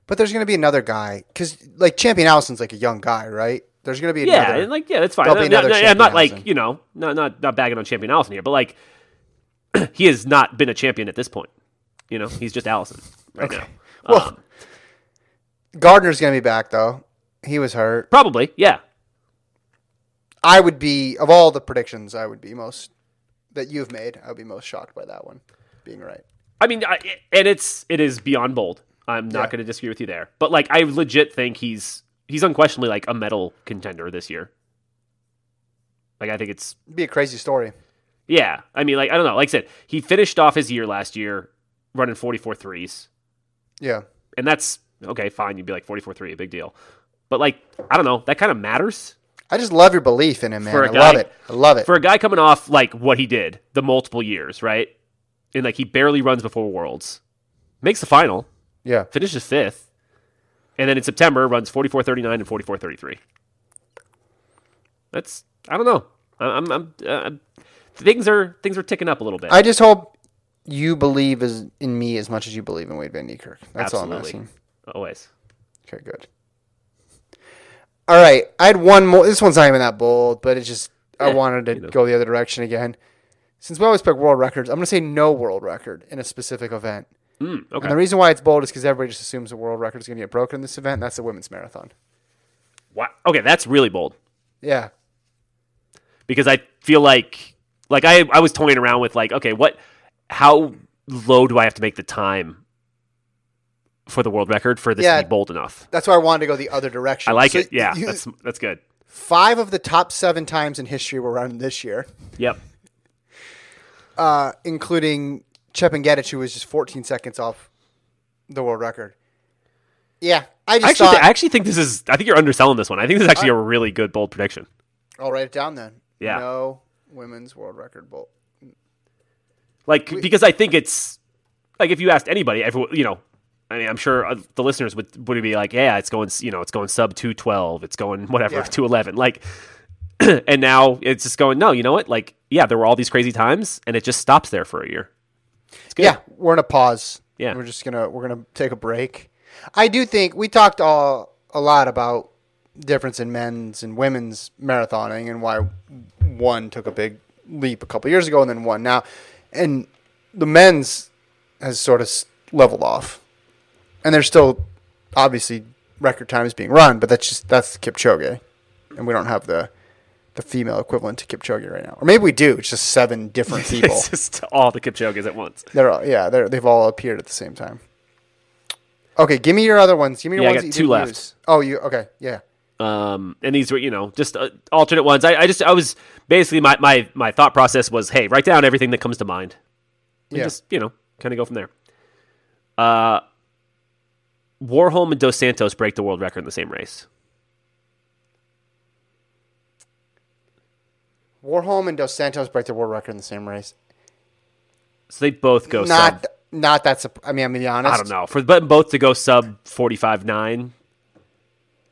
But there's gonna be another guy because like Champion Allison's like a young guy, right? There's gonna be Yeah, another. like yeah, that's fine. There'll be No, no, I'm not like you know, not not not bagging on Champion Allison here, but like he has not been a champion at this point. You know, he's just Allison right now. well, Um, Gardiner's gonna be back though. He was hurt. probably, yeah. I would be of all the predictions, I would be most that you've made. I would be most shocked by that one being right. I mean, I, and it's it is beyond bold. I'm not Yeah. going to disagree with you there, but like I legit think he's he's unquestionably like a medal contender this year. Like I think it's It'd be a crazy story. Yeah, I mean, like I don't know. Like I said, he finished off his year last year running 44 threes. Yeah. and that's okay. Fine, you'd be like 44-3, a big deal. But like, I don't know, that kind of matters I just love your belief in him, man. I a love it. I love it. for a guy coming off like what he did the multiple years, right? And like he barely runs before Worlds, makes the final, yeah. finishes fifth, and then in September runs 44-39 and 44-33. That's I don't know. I- I'm, I'm uh, things are things are ticking up a little bit. I just hope you believe as in me as much as you believe in Wayde Van Niekerk. That's all I'm asking. Always. Okay, good. All right, I had one more. This one's not even that bold, but it's just I wanted to you know. go the other direction again. Since we always pick world records, I'm going to say no world record in a specific event. Mm, okay. And the reason why it's bold is because everybody just assumes the world record is going to get broken in this event. That's the women's marathon. Wow. Okay, that's really bold Yeah, because I feel like like I I was toying around with like okay, what how low do I have to make the time for the world record for this Yeah. to be bold enough? that's why I wanted to go the other direction. I like So it. Yeah, you- that's that's good. five of the top seven times in history were run this year, Yep. uh, including Chepngetich, who was just 14 seconds off the world record. Yeah, I just I actually, thought I actually think this is. I think you're underselling this one. I think this is actually a really good bold prediction. I'll write it down then. Yeah. no women's world record bowl. Like because I think it's like if you asked anybody, everyone, you know, I mean, I'm sure uh, the listeners would would be like, yeah, it's going, you know, it's going sub two twelve, it's going whatever Yeah. two eleven, like, and now it's just going, no, you know what? Like, yeah, there were all these crazy times, and it just stops there for a year. Yeah, we're in a pause. Yeah. we're just gonna we're gonna take a break. I do think we talked all, a lot about difference in men's and women's marathoning and why one took a big leap a couple years ago and then one now, and the men's has sort of leveled off, and there's still obviously record times being run, but that's just that's Kipchoge, and we don't have the the female equivalent to Kipchoge right now, or maybe we do. It's just seven different people. it's just all the Kipchoges at once. They're all, yeah, they're they've all appeared at the same time. Okay, give me your other ones. Give me your Yeah, I ones got two left. use. Oh, you okay? Yeah. Um, and these were, you know, just uh, alternate ones. I, I just, I was basically my, my, my thought process was, hey, write down everything that comes to mind. And Yeah. just, you know, kind of go from there. Uh, Warholm and Dos Santos break the world record in the same race. Warholm and Dos Santos break the world record in the same race. So they both go not sub. not that. I mean, I'm gonna be honest. I don't know. For but both to go sub 45 9.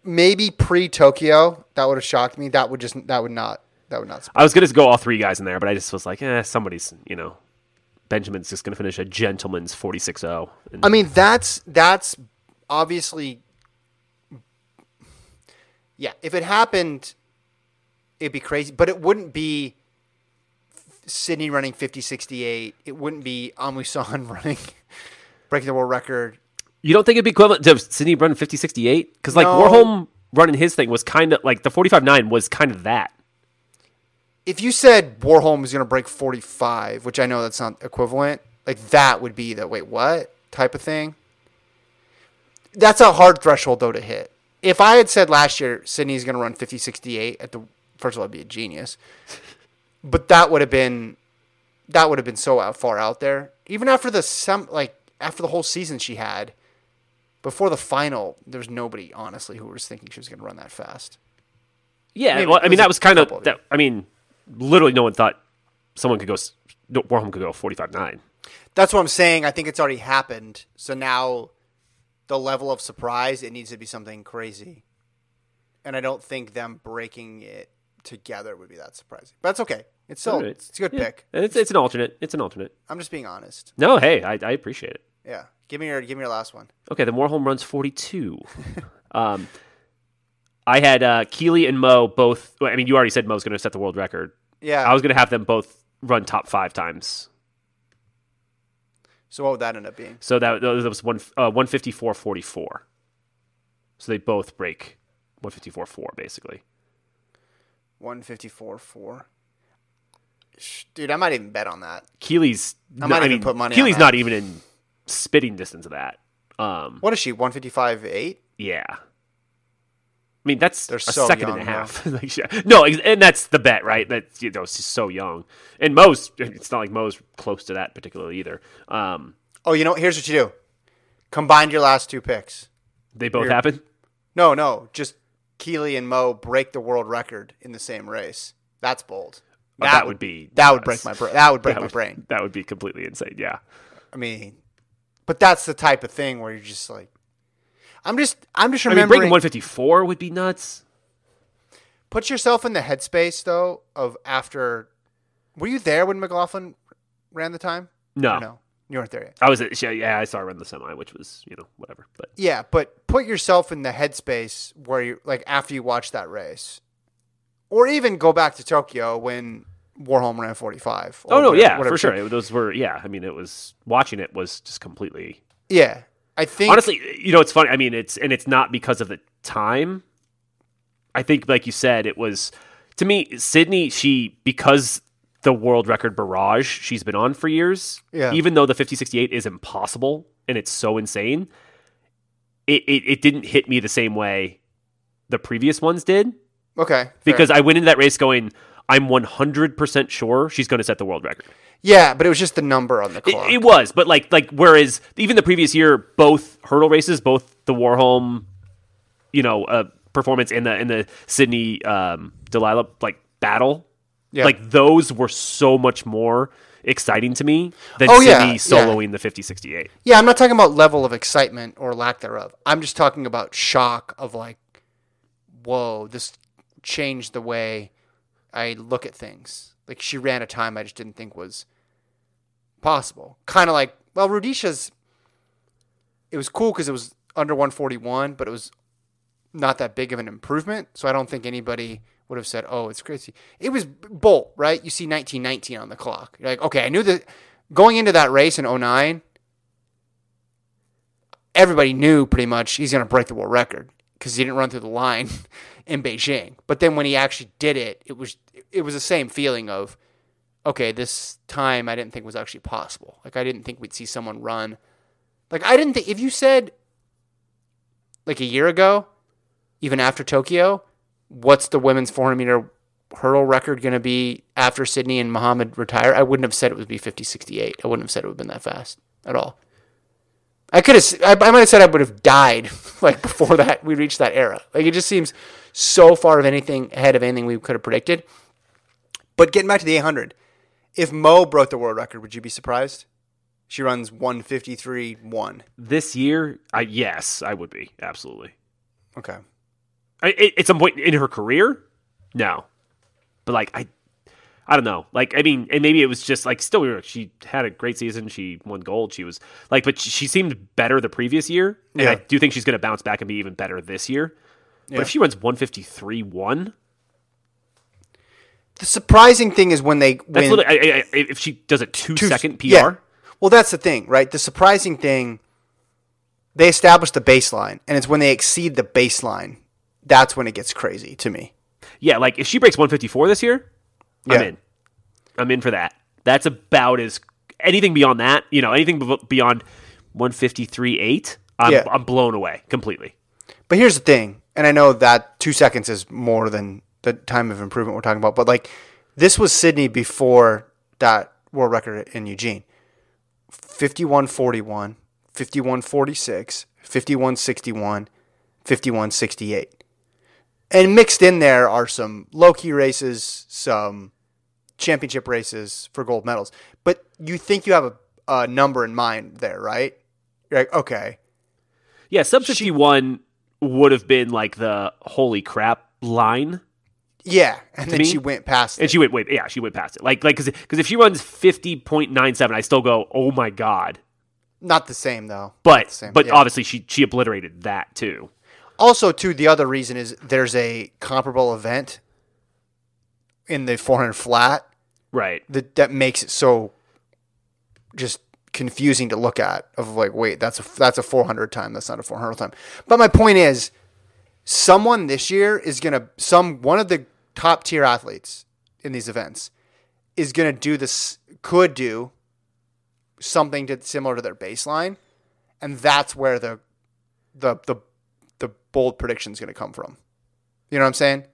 Maybe pre Tokyo, that would have shocked me. That would just that would not that would not. I was going to go all three guys in there, but I just was like, eh, somebody's, you know, Benjamin's just going to finish a gentleman's 46 0. I mean, that's that's obviously. Yeah, if it happened, it'd be crazy, but it wouldn't be Sydney running 50-68. It wouldn't be Amusan running breaking the world record. You don't think it'd be equivalent to Sydney running 50 68? Because, like, No. Warholm running his thing was kind of like the 45 9 was kind of that. If you said Warholm was going to break 45, which I know that's not equivalent, like that would be the wait, what type of thing. That's a hard threshold though to hit. If I had said last year Sydney's going to run 50 68 at the first of all, I'd be a genius. But that would have been that would have been so out, far out there. Even after the some like after the whole season she had before the final, there was nobody honestly who was thinking she was going to run that fast. Yeah. I mean, well, I mean, was that was kind of of that. I mean, literally, no one thought someone could go, s- no, Warholm could go 45 9. That's what I'm saying. I think it's already happened. So now the level of surprise, it needs to be something crazy. And I don't think them breaking it together would be that surprising. But that's okay. It's still it's a good pick. And it's, it's an alternate. It's an alternate. I'm just being honest. No, hey, I, I appreciate it. Yeah. Give me your give me your last one. Okay, then Warholm runs 42. um, I had uh, Keely and Mu both. well, I mean, you already said Mu's going to set the world record. Yeah. I was going to have them both run top five times. so what would that end up being? So that, that was one uh, 154 44. So they both break 154 4, basically. 154 4. Dude, I might even bet on that. Keely's. I might I even mean, put money on not even in spitting distance of that. Um, What is she? 155 8? yeah. I mean, that's They're a so second young, and a half. Like, yeah. no, and that's the bet, right? That you know, she's so young, and Mu's. It's not like Mu's close to that particularly either. Um, Oh, you know, what, here's what you do. Combined your last two picks. They both Here. happened. No, no, just Keely and Mu break the world record in the same race. That's bold. Oh, that would be that would break my brain. That would break That my would- brain. That would be completely insane. Yeah. I mean, but that's the type of thing where you're just like, I'm just, I'm just I mean, breaking 154 would be nuts. put yourself in the headspace though of after. Were you there when McLaughlin ran the time? No. No, you weren't there yet. I was at, yeah, yeah, I saw her run the semi, which was, you know, whatever. But Yeah, but put yourself in the headspace where you like after you watch that race, or even go back to Tokyo when Warholm ran 45. Oh no, yeah, whatever for sure. It, those were yeah. I mean, it was watching it was just completely. Yeah, I think Honestly, you know, it's funny. I mean, it's and it's not because of the time. I think, like you said, it was to me Sydney. She because the world record barrage she's been on for years. Yeah. Even though the 5068 is impossible and it's so insane, it, it it didn't hit me the same way the previous ones did okay fair. because I went into that race going. I'm 100% sure she's going to set the world record. yeah, but it was just the number on the clock. it was, but like like whereas even the previous year, both hurdle races, both the Warholm, you know, uh, performance and the in the Sydney um, Dalilah like battle, Yeah. like those were so much more exciting to me than Oh, yeah, Sydney yeah. soloing the 5068. yeah, I'm not talking about level of excitement or lack thereof. I'm just talking about shock of like, whoa, this changed the way I look at things. Like she ran a time I just didn't think was possible. Kind of like, well, Rudisha's. It was cool because it was under 141, but it was not that big of an improvement. So I don't think anybody would have said, "Oh, it's crazy." It was Bolt, right? You see 1919 on the clock. You're like, okay, I knew that going into that race in 09, everybody knew pretty much he's going to break the world record because he didn't run through the line in Beijing. But then when he actually did it, it was it was the same feeling of, okay, this time I didn't think was actually possible. Like I didn't think we'd see someone run. Like I didn't think if you said like a year ago, even after Tokyo, what's the women's 400 meter hurdle record going to be after Sydney and Muhammad retire? I wouldn't have said it would be 50 68. I wouldn't have said it would have been that fast at all. I could have, I, I might have said I would have died like before that we reached that era. Like it just seems so far of anything ahead of anything we could have predicted. But getting back to the 800, if Mu broke the world record, would you be surprised? She runs 153 1. This year, I yes, I would be absolutely. Okay. I, at some point in her career, no, but like I, I don't know. Like I mean, and maybe it was just like still she had a great season. She won gold. She was like, but she seemed better the previous year, and I do think she's going to bounce back and be even better this year. But if she runs one fifty three one, The surprising thing is when they win. I, I, if she does a two two- second PR. yeah. Well, that's the thing, right? The surprising thing, they establish the baseline, and it's when they exceed the baseline that's when it gets crazy to me. Yeah, like if she breaks 154 this year, I'm in. I'm in for that. That's about as anything beyond that, you know, anything beyond 153 8, I'm, Yeah. I'm blown away completely. But here's the thing, and I know that two seconds is more than the time of improvement we're talking about, but like this was Sydney before that world record in Eugene 5141, 5146, 5161, 5168. And mixed in there are some low key races, some championship races for gold medals. But you think you have a, a number in mind there, right? You're like, okay, Yeah, sub 51 would have been like the holy crap line. yeah. And then me? she went past it. And she went, wait, yeah, she went past it. Like, like, cause, 'cause if she runs 50.97, I still go, oh my God. Not the same though. But, same, but yeah. obviously she, she obliterated that too. Also too the other reason is there's a comparable event in the 400 flat Right. that that makes it so just confusing to look at of like wait that's a that's a 400 time that's not a 400 time but my point is someone this year is going to some one of the top tier athletes in these events is going to do this could do something to, similar to their baseline and that's where the the the bold prediction is going to come from you know what i'm saying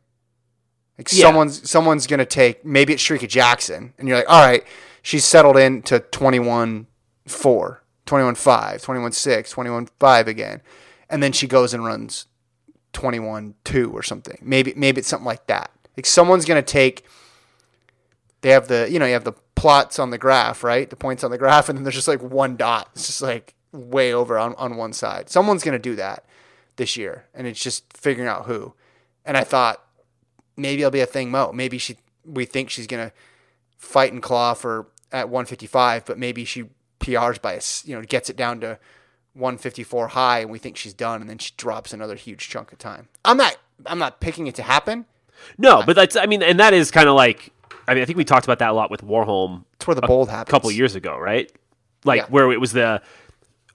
like Yeah. someone's someone's going to take maybe it's Shericka Jackson and you're like all right she's settled into 21 4 21.5, 21.6, 21.5 again. And then she goes and runs 21 2 or something. Maybe maybe it's something like that. Like someone's going to take they have the, you know, you have the plots on the graph, right? The points on the graph and then there's just like one dot. It's just like way over on, on one side. Someone's going to do that this year and it's just figuring out who. And I thought maybe it'll be Athing Mu. Maybe she we think she's going to fight and claw for at 155, but maybe she PRs by you know gets it down to 154 high, and we think she's done, and then she drops another huge chunk of time. I'm not I'm not picking it to happen. No, but that's I mean, and that is kind of like I mean, I think we talked about that a lot with Warholm It's where the bold happens. a couple years ago, right? Like Yeah. where it was the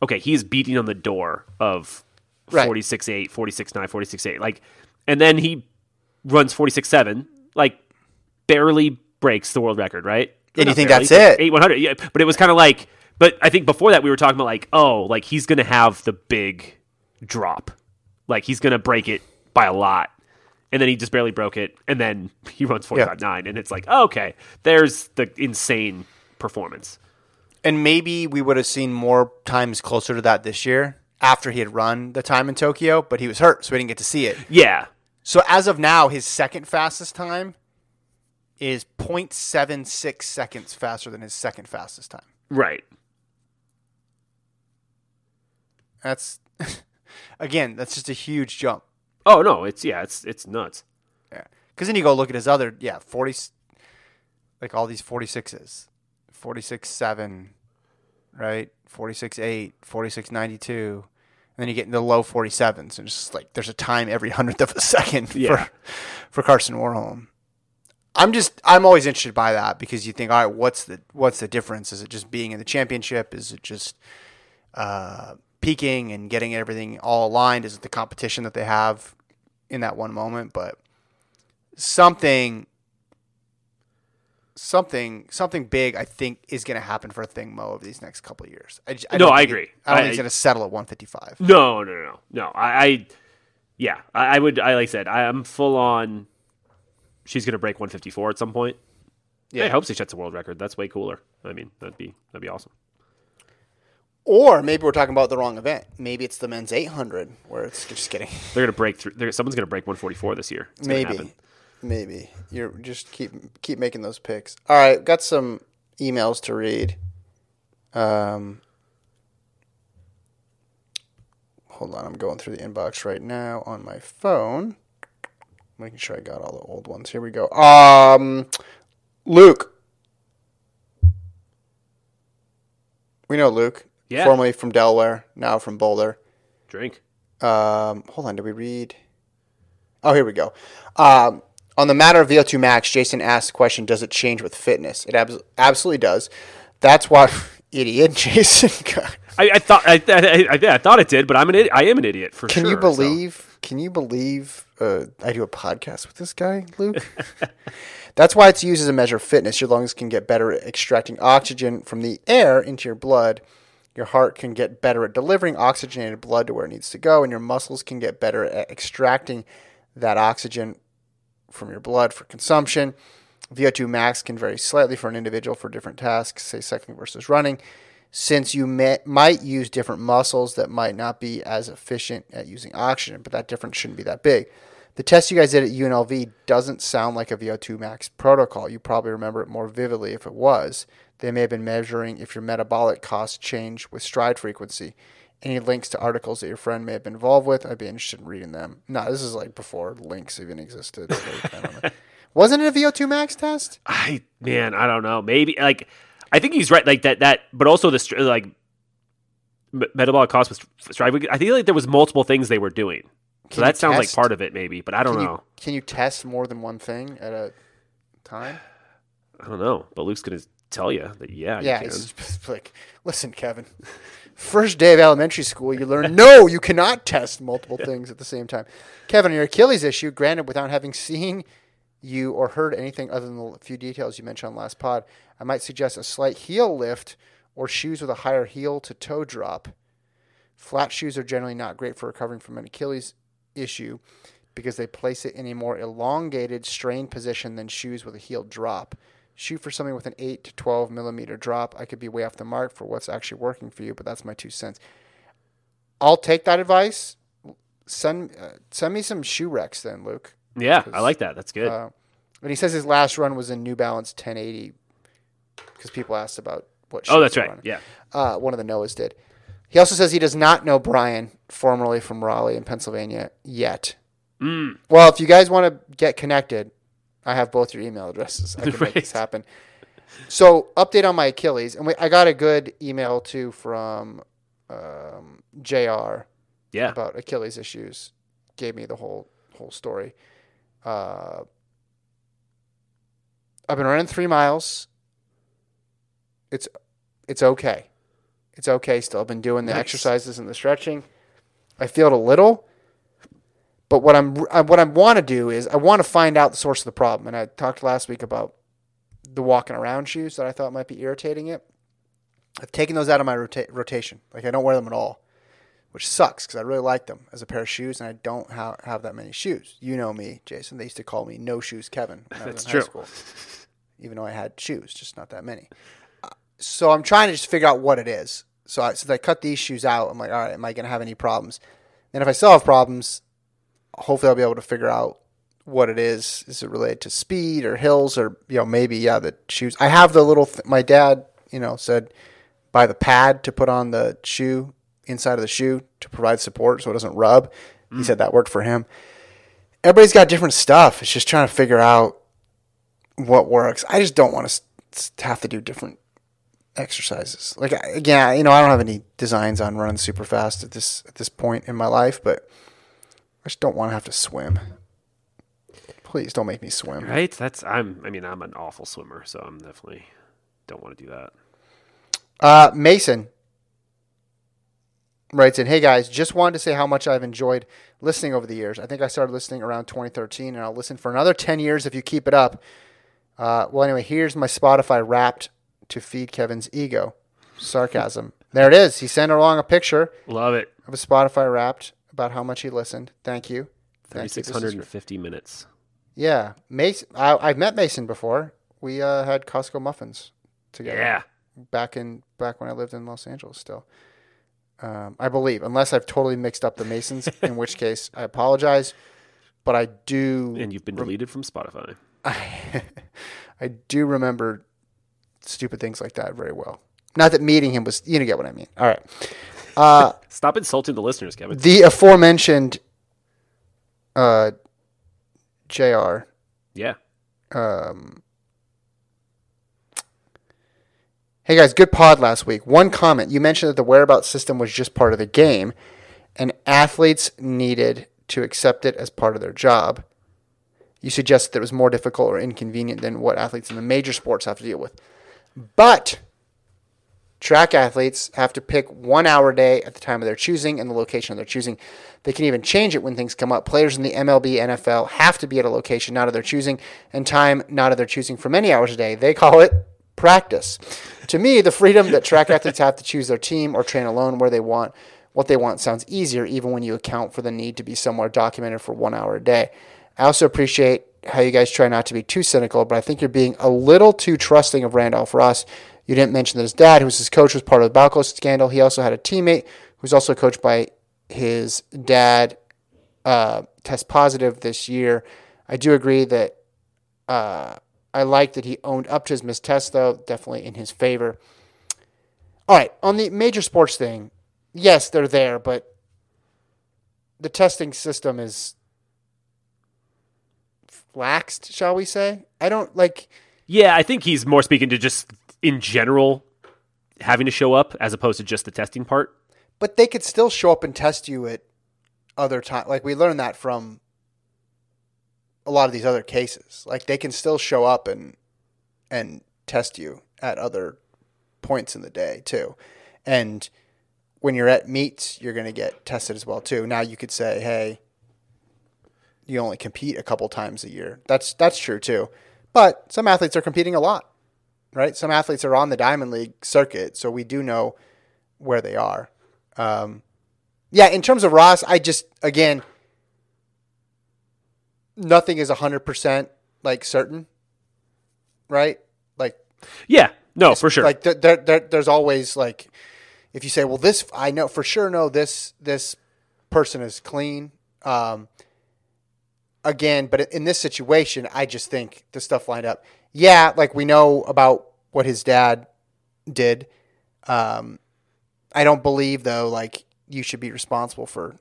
okay, he's beating on the door of Right. 46.8, 46.9, 46.8. Like and then he runs 46.7, like barely breaks the world record, right? And you think barely, that's it? 8 100. Yeah, but it was kind of like but I think before that we were talking about like, oh, like he's going to have the big drop. Like he's going to break it by a lot. And then he just barely broke it and then he runs 45.9 and it's like, oh, okay, there's the insane performance. And maybe we would have seen more times closer to that this year after he had run the time in Tokyo, but he was hurt, so we didn't get to see it. Yeah. So as of now, his second fastest time is 0.76 seconds faster than his second fastest time. Right. That's again, that's just a huge jump. Oh no, it's yeah, it's it's nuts. Yeah. Because then you go look at his other, yeah, 40, like all these 46s, 46 7, right? 46 8, 46 92. And then you get into the low 47s, and it's just like there's a time every hundredth of a second Yeah. for, for Karsten Warholm. I'm just I'm always interested by that because you think, all right, what's the what's the difference? Is it just being in the championship? Is it just uh, peaking and getting everything all aligned? Is it the competition that they have in that one moment? But something something something big I think is going to happen for Athing Mu over these next couple of years. I, j- No, I think it- agree. I don't I- think it's going to settle at 155. No, no, no, no, no. I, I yeah, I, I would. I like I said, I am full on. She's gonna break 154 at some point. Yeah, I hope she sets a world record. That's way cooler. I mean, that'd be that'd be awesome. Or maybe we're talking about the wrong event. Maybe it's the men's 800 where it's just kidding. They're gonna break through. Someone's gonna break 144 this year. It's Maybe. Maybe. You're just keep keep making those picks. All right, got some emails to read. Um Hold on, I'm going through the inbox right now on my phone. Making sure I got all the old ones. Here we go. Um Luke. We know Luke. Yeah. Formerly from Delaware, now from Boulder. Drink. Um, hold on, did we read? Oh, here we go. Um, on the matter of VO2 max, Jason asked the question: Does it change with fitness? It abs- absolutely does. That's why, idiot, Jason. I, I thought I, I, I, thought it did, but I'm an idi- I am an idiot for can sure. you so- believe? Can you believe? Uh, I do a podcast with this guy, Luke. That's why it's used as a measure of fitness. Your lungs can get better at extracting oxygen from the air into your blood. Your heart can get better at delivering oxygenated blood to where it needs to go, and your muscles can get better at extracting that oxygen from your blood for consumption. VO2 max can vary slightly for an individual for different tasks, say cycling versus running, since you may, might use different muscles that might not be as efficient at using oxygen, but that difference shouldn't be that big. The test you guys did at UNLV doesn't sound like a VO2 max protocol. You probably remember it more vividly if it was. They may have been measuring if your metabolic costs change with stride frequency. Any links to articles that your friend may have been involved with, I'd be interested in reading them. No, this is like before links even existed. Like, I don't know. Wasn't it a VO2 max test? I man, I don't know. Maybe like I think he's right. Like that that, but also the like metabolic cost was strive. I think like there was multiple things they were doing. So Can that sounds like part of it, maybe. But I don't Can know. you, can you test more than one thing at a time? I don't know. But Luke's gonna tell you that yeah, you Yeah, can. it's like, listen, Kevin. First day of elementary school, you learn no, you cannot test multiple things at the same time. Kevin, your Achilles issue, granted, without having seen you or heard anything other than the few details you mentioned on last pod, I might suggest a slight heel lift or shoes with a higher heel to toe drop. Flat shoes are generally not great for recovering from an Achilles issue because they place it in a more elongated, strained position than shoes with a heel drop. Shoot for something with an 8 to 12 millimeter drop. I could be way off the mark for what's actually working for you, but that's my two cents. I'll take that advice. Send uh, send me some shoe recs then, Luke. Yeah, I like that. That's good. Uh, and he says his last run was in New Balance 1080 because people asked about what. oh, that's right. running. Yeah. Uh, one of the Noahs did. He also says he does not know Brian, formerly from Raleigh in Pennsylvania, yet. Mm. Well, if you guys want to get connected, I have both your email addresses. I can make this happen. So, update on my Achilles, and we, I got a good email too from um, Jr. Yeah. about Achilles issues. Gave me the whole whole story. Uh, I've been running three miles. It's it's okay. It's okay still. I've been doing the Nice. exercises and the stretching. I feel it a little, but what I'm what I want to do is I want to find out the source of the problem. And I talked last week about the walking around shoes that I thought might be irritating it. I've taken those out of my rota- rotation. Like I don't wear them at all, which sucks because I really like them as a pair of shoes, and I don't ha- have that many shoes. You know me, Jason. They used to call me No Shoes Kevin when I was That's in true. high school, even though I had shoes, just not that many. Uh, So I'm trying to just figure out what it is. So I, since I cut these shoes out, I'm like, all right, am I going to have any problems? And if I still have problems, hopefully I'll be able to figure out what it is. Is it related to speed or hills or you know maybe yeah the shoes? I have the little. Th- my dad you know said buy the pad to put on the shoe inside of the shoe to provide support so it doesn't rub. He mm. said that worked for him. Everybody's got different stuff. It's just trying to figure out what works. I just don't want to have to do different exercises. Like again, you know, I don't have any designs on running super fast at this at this point in my life, but I just don't want to have to swim. Please don't make me swim. Right. That's I'm. I mean, I'm an awful swimmer, so I'm definitely don't want to do that. Uh, Mason writes in, "Hey guys, just wanted to say how much I've enjoyed listening over the years. I think I started listening around 2013, and I'll listen for another 10 years if you keep it up. Uh, well, anyway, here's my Spotify Wrapped to feed Kevin's ego. Sarcasm. There it is. He sent along a picture Love it. of a Spotify Wrapped about how much he listened. Thank you. Thirty Thank you. Is hundred great. and fifty minutes. Yeah, Mason. I, I've met Mason before. We uh, had Costco muffins together Yeah. back in back when I lived in Los Angeles still. Um, I believe, unless I've totally mixed up the Masons, in which case I apologize. But I do, And you've been deleted from Spotify. I, I do remember stupid things like that very well. Not that meeting him was, you know, get what I mean. All right. Uh, Stop insulting the listeners, Kevin. the aforementioned uh, Jr. yeah. Um, hey guys, good pod last week. One comment: you mentioned that the whereabouts system was just part of the game, and athletes needed to accept it as part of their job. You suggested that it was more difficult or inconvenient than what athletes in the major sports have to deal with, but track athletes have to pick one hour a day at the time of their choosing and the location of their choosing. They can even change it when things come up. Players in the MLB, NFL have to be at a location not of their choosing and time not of their choosing for many hours a day. They call it practice. to me, the freedom that track athletes have to choose their team or train alone where they want what they want sounds easier, even when you account for the need to be somewhere documented for one hour a day. I also appreciate how you guys try not to be too cynical, but I think you're being a little too trusting of Randolph Ross. You didn't mention that his dad, who was his coach, was part of the Balco scandal. He also had a teammate who was also coached by his dad, uh, test positive this year. I do agree that uh, I like that he owned up to his missed test, though. Definitely in his favor. All right, on the major sports thing, yes, they're there, but the testing system is laxed, shall we say? I don't like. Yeah, I think he's more speaking to just in general having to show up as opposed to just the testing part. But they could still show up and test you at other time. Like we learned that from a lot of these other cases. Like they can still show up and and test you at other points in the day too. And when you're at meets, you're going to get tested as well too. Now you could say, "Hey, you only compete a couple times a year." That's that's true too. But some athletes are competing a lot. Right? Some athletes are on the Diamond League circuit, so we do know where they are. Um, yeah, in terms of Ross, I just again, nothing is hundred percent like certain, right? Like, yeah, no, for sure. Like there, there, there, there's always like, if you say, well, this I know for sure no, this this person is clean. Um, again, but in this situation, I just think the stuff lined up. Yeah, like we know about what his dad did. Um, I don't believe though, like you should be responsible for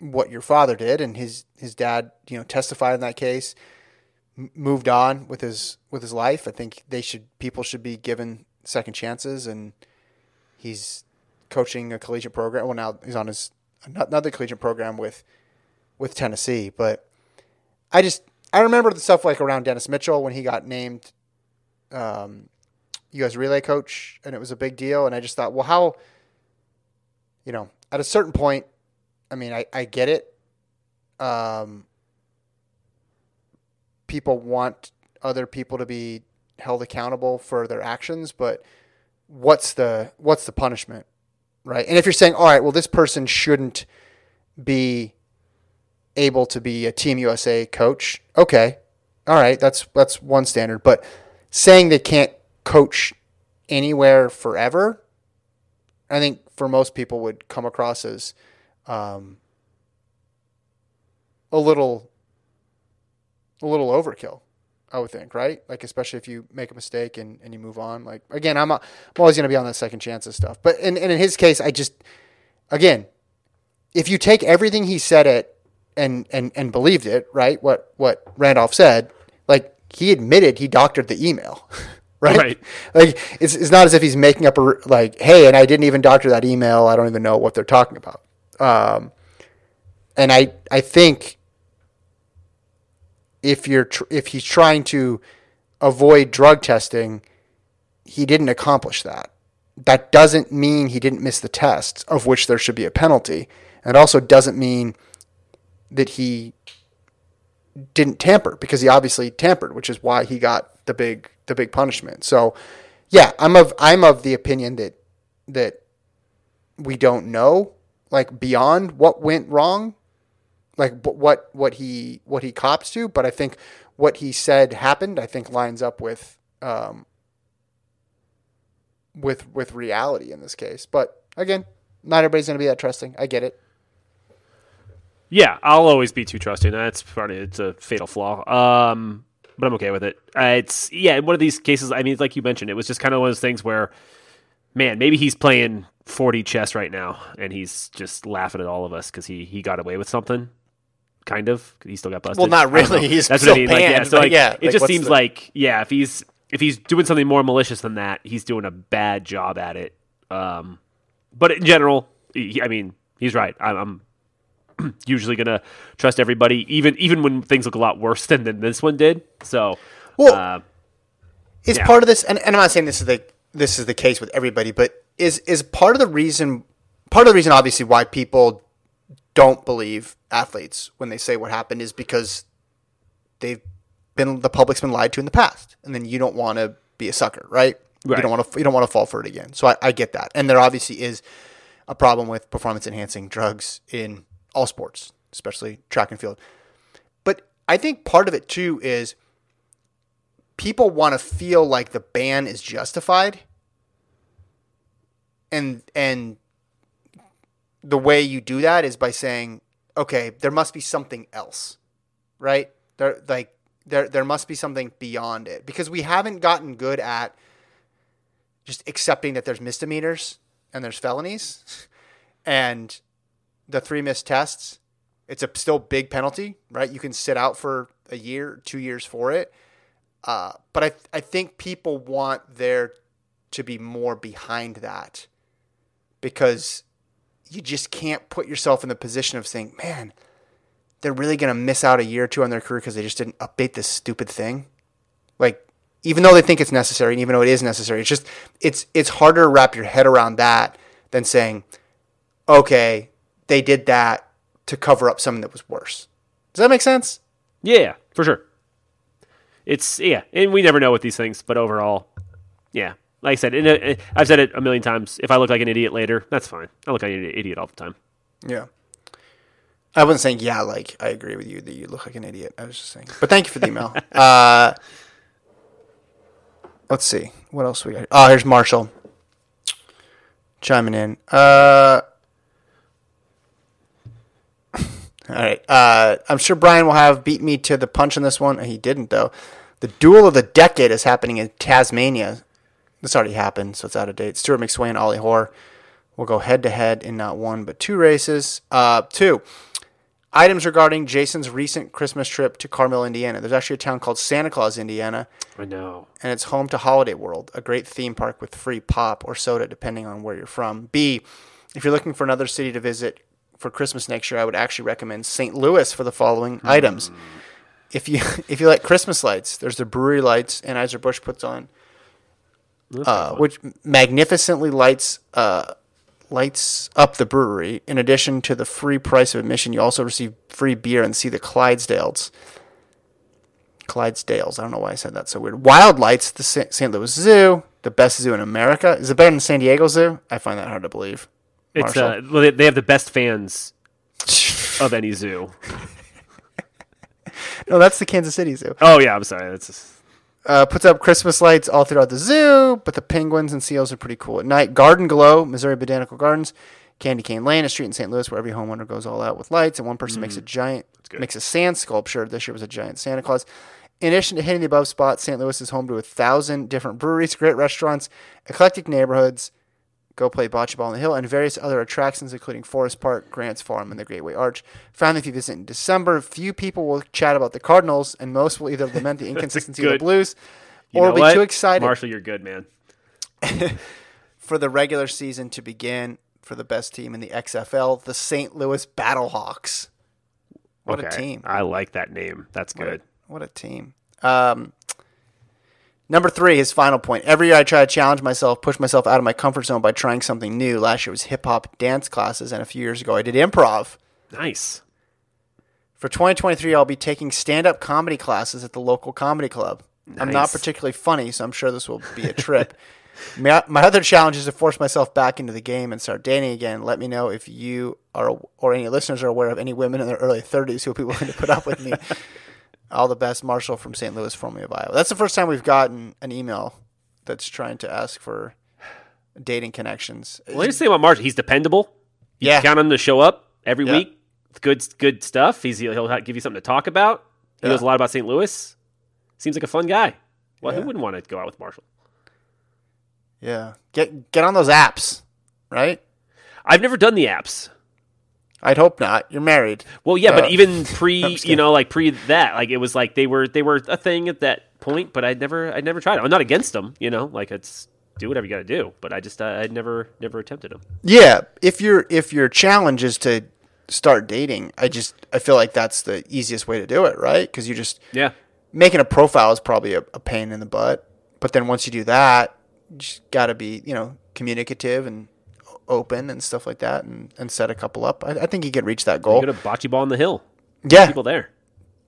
what your father did, and his his dad, you know, testified in that case, m- moved on with his with his life. I think they should people should be given second chances, and he's coaching a collegiate program. Well, now he's on his another collegiate program with with Tennessee, but I just I remember the stuff like around Dennis Mitchell when he got named um, U.S. relay coach, and it was a big deal. And I just thought, well, how, you know, at a certain point, I mean, I, I get it. Um, people want other people to be held accountable for their actions, but what's the what's the punishment, right? And if you're saying, all right, well, this person shouldn't be able to be a Team USA coach, okay, all right, that's that's one standard. But saying they can't coach anywhere forever, I think for most people would come across as um, a little a little overkill. I would think, right? Like especially if you make a mistake and, and you move on. Like again, I'm, a, I'm always going to be on that second chances stuff. But and, and in his case, I just again, if you take everything he said it and and and believed it, right? What what Randolph said, like he admitted he doctored the email. Right? Right. Like it's, it's not as if he's making up a like, hey, and I didn't even doctor that email. I don't even know what they're talking about. Um, and I I think if you're tr- if he's trying to avoid drug testing, he didn't accomplish that. That doesn't mean he didn't miss the tests, of which there should be a penalty. And it also doesn't mean that he didn't tamper because he obviously tampered, which is why he got the big the big punishment. So, yeah, I'm of I'm of the opinion that that we don't know like beyond what went wrong, like what what he what he cops to, but I think what he said happened. I think lines up with um, with with reality in this case. But again, not everybody's going to be that trusting. I get it. Yeah, I'll always be too trusting. That's part of it's a fatal flaw. Um, but I'm okay with it. Uh, it's yeah, in one of these cases. I mean, like you mentioned, it was just kind of one of those things where, man, maybe he's playing 4D chess right now, and he's just laughing at all of us because he he got away with something, kind of. He still got busted. Well, not really. He's That's what I still mean. Like, yeah, so like, yeah, it like, just seems the- like yeah, if he's if he's doing something more malicious than that, he's doing a bad job at it. Um, but in general, he, I mean, he's right. I'm, I'm usually gonna trust everybody, even even when things look a lot worse than, than this one did. So, Well, uh, is Yeah. part of this and, and I'm not saying this is the this is the case with everybody, but is is part of the reason part of the reason obviously why people don't believe athletes when they say what happened is because they've been the public's been lied to in the past. And then you don't want to be a sucker, right? You don't want to you don't want to fall for it again. So I, I get that. And there obviously is a problem with performance enhancing drugs in all sports, especially track and field. But I think part of it too is people want to feel like the ban is justified and and the way you do that is by saying okay there must be something else right there like there there must be something beyond it because we haven't gotten good at just accepting that there's misdemeanors and there's felonies and the three missed tests it's a still big penalty right you can sit out for a year two years for it uh, but I, I think people want there to be more behind that because you just can't put yourself in the position of saying, man, they're really going to miss out a year or two on their career because they just didn't update this stupid thing. Like, even though they think it's necessary and even though it is necessary, it's just, it's, it's harder to wrap your head around that than saying, okay, they did that to cover up something that was worse. Does that make sense? yeah, for sure. It's yeah, and we never know with these things, but overall, yeah. Like I said, uh, I've said it a million times. If I look like an idiot later, that's fine. I look like an idiot all the time. Yeah. I wasn't saying yeah, like I agree with you that you look like an idiot. I was just saying. But thank you for the email. uh, let's see what else we got. Oh, here's Marshall chiming in. Uh, all right. Uh, I'm sure Brian will have beat me to the punch on this one. He didn't though. The duel of the decade is happening in Tasmania. This already happened, so it's out of date. Stewart McSweyn, Ollie Hoare will go head to head in not one but two races. Uh, two items regarding Jason's recent Christmas trip to Carmel, Indiana. There's actually a town called Santa Claus, Indiana, I know. and it's home to Holiday World, a great theme park with free pop or soda depending on where you're from. B, if you're looking for another city to visit for Christmas next year, I would actually recommend St. Louis for the following items. If you if you like Christmas lights, there's the brewery lights and Anheuser Busch puts on, uh, which magnificently lights uh, lights up the brewery. In addition to the free price of admission, you also receive free beer and see the Clydesdales. Clydesdales. I don't know why I said that so weird. Wild Lights, the St. Louis Zoo, the best zoo in America. Is it better than San Diego Zoo? I find that hard to believe. It's uh, well, they- they have the best fans of any zoo. no, that's the Kansas City Zoo. Oh yeah, I'm sorry. That's just, uh, puts up Christmas lights all throughout the zoo, but the penguins and seals are pretty cool at night. Garden Glow, Missouri Botanical Gardens, Candy Cane Lane, a street in St. Louis where every homeowner goes all out with lights, and one person makes a giant, makes a sand sculpture. This year was a giant Santa Claus. In addition to hitting the above spots, St. Louis is home to a thousand different breweries, great restaurants, eclectic neighborhoods. Go play bocce ball on the hill and various other attractions, including Forest Park, Grants Farm, and the Gateway Arch. Finally, if you visit in December, few people will chat about the Cardinals, and most will either lament the inconsistency of the good- Blues or know be what? too excited Marshall, you're good, man. for the regular season to begin for the best team in the XFL, the St. Louis Battlehawks. What a team! I like that name. That's What a- good. What a team. Um, number three, his final point. Every year I try to challenge myself, push myself out of my comfort zone by trying something new. Last year was hip hop dance classes, and a few years ago I did improv. Nice. For 2023, I'll be taking stand up comedy classes at the local comedy club. I'm not particularly funny, so I'm sure this will be a trip. my, my other challenge is to force myself back into the game and start dating again. Let me know if you are or any listeners are aware of any women in their early 30s who would be willing to put up with me. All the best, Marshall from St. Louis, formerly of Iowa. That's the first time we've gotten an email that's trying to ask for dating connections. Well, here's the thing about Marshall. He's dependable. You Yeah. count on him to show up every Yeah. week. Good, good stuff. He's he'll give you something to talk about. He Yeah. knows a lot about St. Louis. Seems like a fun guy. Well, Yeah. who wouldn't want to go out with Marshall? Yeah, get get on those apps, right? I've never done the apps. I'd hope not. You're married. Well, yeah, Uh, but even pre, you know, like pre that, like it was like they were they were a thing at that point. But I'd never I'd never tried it. I'm not against them. You know, like it's do whatever you got to do. But I just uh, I'd never never attempted them. Yeah, if your if your challenge is to start dating, I just I feel like that's the easiest way to do it, right? Because you just Yeah, making a profile is probably a, a pain in the butt. But then once you do that, you just got to be you know communicative and open and stuff like that, and, and set a couple up. I, I think you could reach that you goal. got a bocce ball on the hill. Yeah, People there,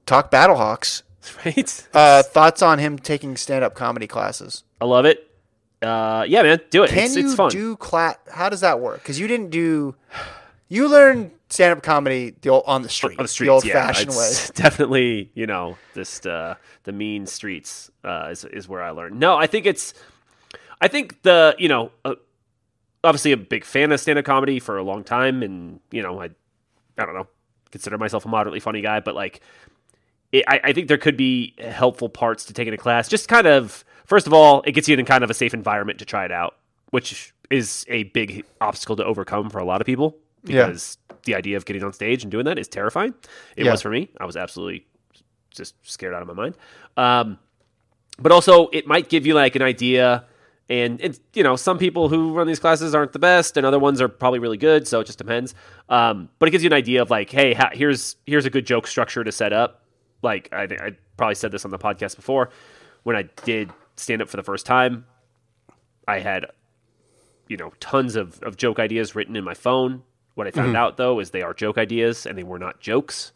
talk Battlehawks. right? Uh, thoughts on him taking stand up comedy classes? I love it. Uh, yeah, man, do it. Can it's, you it's fun. do class? How does that work? Because you didn't do. You learned stand up comedy the old, on the street, on the streets, old yeah, fashioned way. Definitely, you know, just uh, the mean streets uh, is is where I learned. No, I think it's, I think the you know, uh, obviously a big fan of stand up comedy for a long time, and you know, I, I don't know, consider myself a moderately funny guy, but like, it, I, I think there could be helpful parts to taking a class. Just kind of, first of all, it gets you in kind of a safe environment to try it out, which is a big obstacle to overcome for a lot of people Yeah. because the idea of getting on stage and doing that is terrifying. It Yeah. was for me. I was absolutely just scared out of my mind. Um, but also, it might give you like an idea. And it's you know some people who run these classes aren't the best, and other ones are probably really good. So it just depends. Um, but it gives you an idea of like, hey, ha- here's here's a good joke structure to set up. Like I, I probably said this on the podcast before. When I did stand up for the first time, I had you know tons of, of joke ideas written in my phone. What I found out though is they are joke ideas and they were not jokes.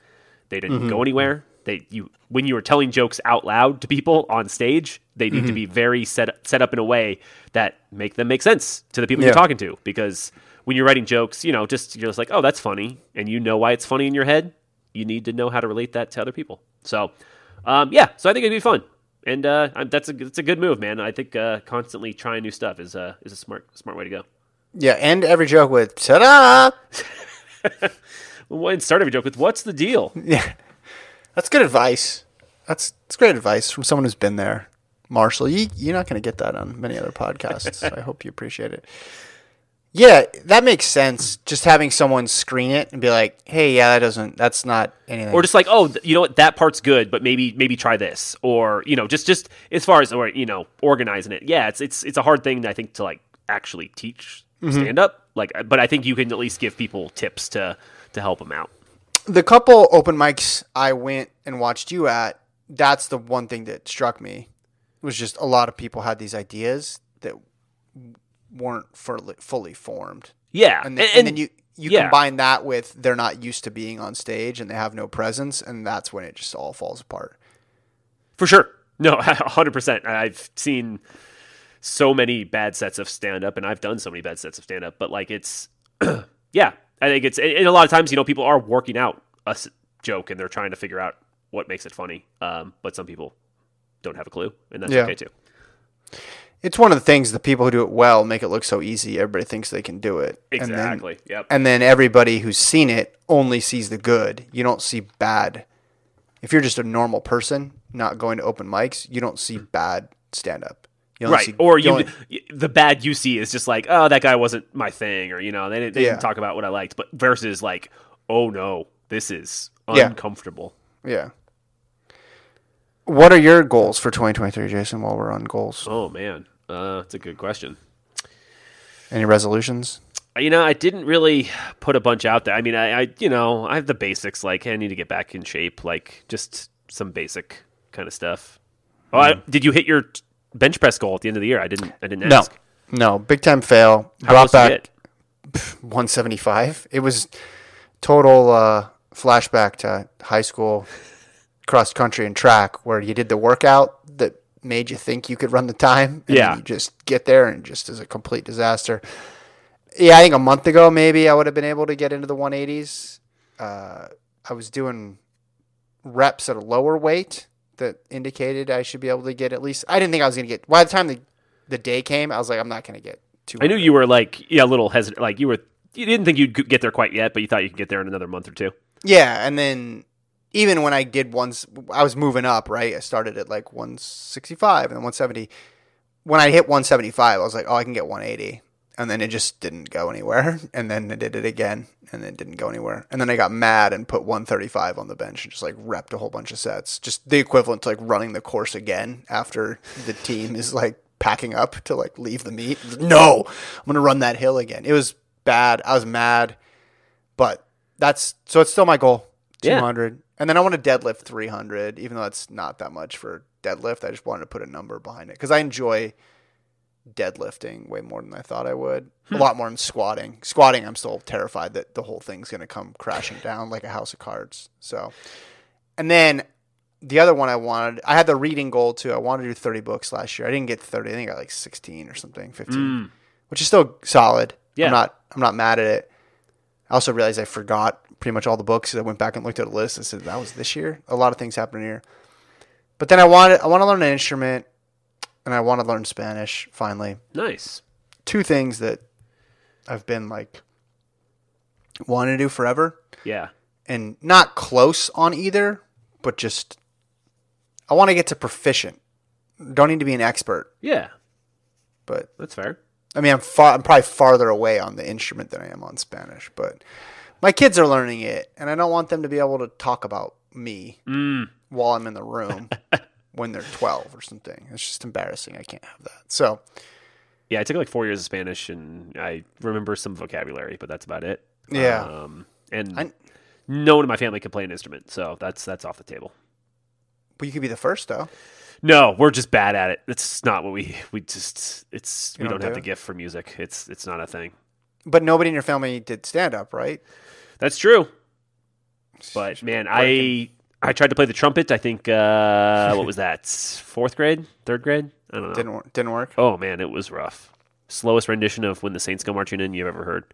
They didn't go anywhere. They you when you are telling jokes out loud to people on stage, they need to be very set set up in a way that make them make sense to the people Yeah. you're talking to. Because when you're writing jokes, you know, just you're just like, oh, that's funny, and you know why it's funny in your head. You need to know how to relate that to other people. So, um, yeah, so I think it'd be fun. and uh, that's a that's a good move, man. I think uh, constantly trying new stuff is uh, is a smart smart way to go. Yeah, end every joke with ta-da. Well, start every joke with "What's the deal?" Yeah, that's good advice. That's that's great advice from someone who's been there. Marshall, you, you're not going to get that on many other podcasts. I hope you appreciate it. Yeah, that makes sense. Just having someone screen it and be like, "Hey, yeah, that doesn't. That's not anything." or just like oh th- you know what that part's good but maybe maybe try this or you know just just as far as or you know organizing it yeah it's it's it's a hard thing i think to like actually teach mm-hmm. stand up like but i think you can at least give people tips to to help them out the couple open mics I went and watched you at, that's the one thing that struck me was just a lot of people had these ideas that weren't fully, fully formed. yeah And, then, and, and then you you yeah. combine that with they're not used to being on stage and they have no presence, and that's when it just all falls apart. for sure no 100% i've seen so many bad sets of stand up and i've done so many bad sets of stand up but like it's yeah i think it's and a lot of times you know people are working out a joke and they're trying to figure out what makes it funny um, but some people don't have a clue and that's Yeah. okay too It's one of the things the people who do it well make it look so easy. Everybody thinks they can do it. And then- exactly yep and then everybody who's seen it only sees the good. You don't see bad. If you're just a normal person not going to open mics, you don't see bad stand up. Right or you the bad you see is just like oh that guy wasn't my thing or you know they, didn't- they Yeah. didn't talk about what i liked but versus like oh no this is uncomfortable yeah. What are your goals for 2023, Jason? While we're on goals, oh man uh that's a good question any resolutions? you know i didn't really put a bunch out there i mean i, I you know i have the basics like hey, i need to get back in shape like just some basic kind of stuff oh I, did you hit your bench press goal at the end of the year i didn't i didn't ask no, no, big time fail. How Brought close did back 175. It was total uh, flashback to high school cross country and track where you did the workout that made you think you could run the time. And Yeah. you just get there and just is a complete disaster. Yeah, I think a month ago maybe I would have been able to get into the 180s. Uh, I was doing reps at a lower weight that indicated I should be able to get at least. I didn't think I was going to get. By the time the the day came, I was like, I'm not going to get two. i knew you were like yeah a little hesitant like you were you didn't think you'd get there quite yet but you thought you could get there in another month or two Yeah, and then even when I did once, I was moving up. Right, I started at like 165 and then 170. When I hit 175, I was like, oh, I can get 180, and then it just didn't go anywhere. And then I did it again, and it didn't go anywhere. And then I got mad and put 135 on the bench and just like repped a whole bunch of sets, just the equivalent to like running the course again after the team is like packing up to like leave the meet. No, I'm gonna run that hill again. It was bad. I was mad, but that's so it's still my goal. Yeah. 200. And then I want to deadlift 300, even though that's not that much for deadlift. I just wanted to put a number behind it because I enjoy deadlifting way more than I thought I would. A hmm. lot more than squatting. Squatting, I'm still terrified that the whole thing's going to come crashing down like a house of cards. So, and then the other one I wanted, I had the reading goal too. I wanted to do 30 books last year. I didn't get 30. I think I got like 16 or something, 15, hmm. which is still solid. Yeah. I'm not, I'm not mad at it. I also realized I forgot pretty much all the books. I went back and looked at a list and said that was this year. A lot of things happened here. But then I wanted I want to learn an instrument and I want to learn Spanish finally. nice. Two things that I've been like wanting to do forever. Yeah. And not close on either, but just I want to get to proficient. Don't need to be an expert, yeah. But that's fair. I mean, I'm far, I'm probably farther away on the instrument than I am on Spanish, but my kids are learning it, and I don't want them to be able to talk about me mm. while I'm in the room when they're 12 or something. It's just embarrassing. I can't have that. So, Yeah, I took like four years of Spanish, and I remember some vocabulary, but that's about it. Yeah. um, and I- no one in my family can play an instrument, so that's that's off the table. but you could be the first though. No, we're just bad at it. It's not what we we just it's we don't, don't have do the gift for music. It's it's not a thing. But nobody in your family did stand up, right? That's true. But man, I I tried to play the trumpet. I think uh, what was that? Fourth grade, third grade? I don't know. Didn't work. Didn't work. Oh man, it was rough. Slowest rendition of "When the Saints Go Marching In" you've ever heard.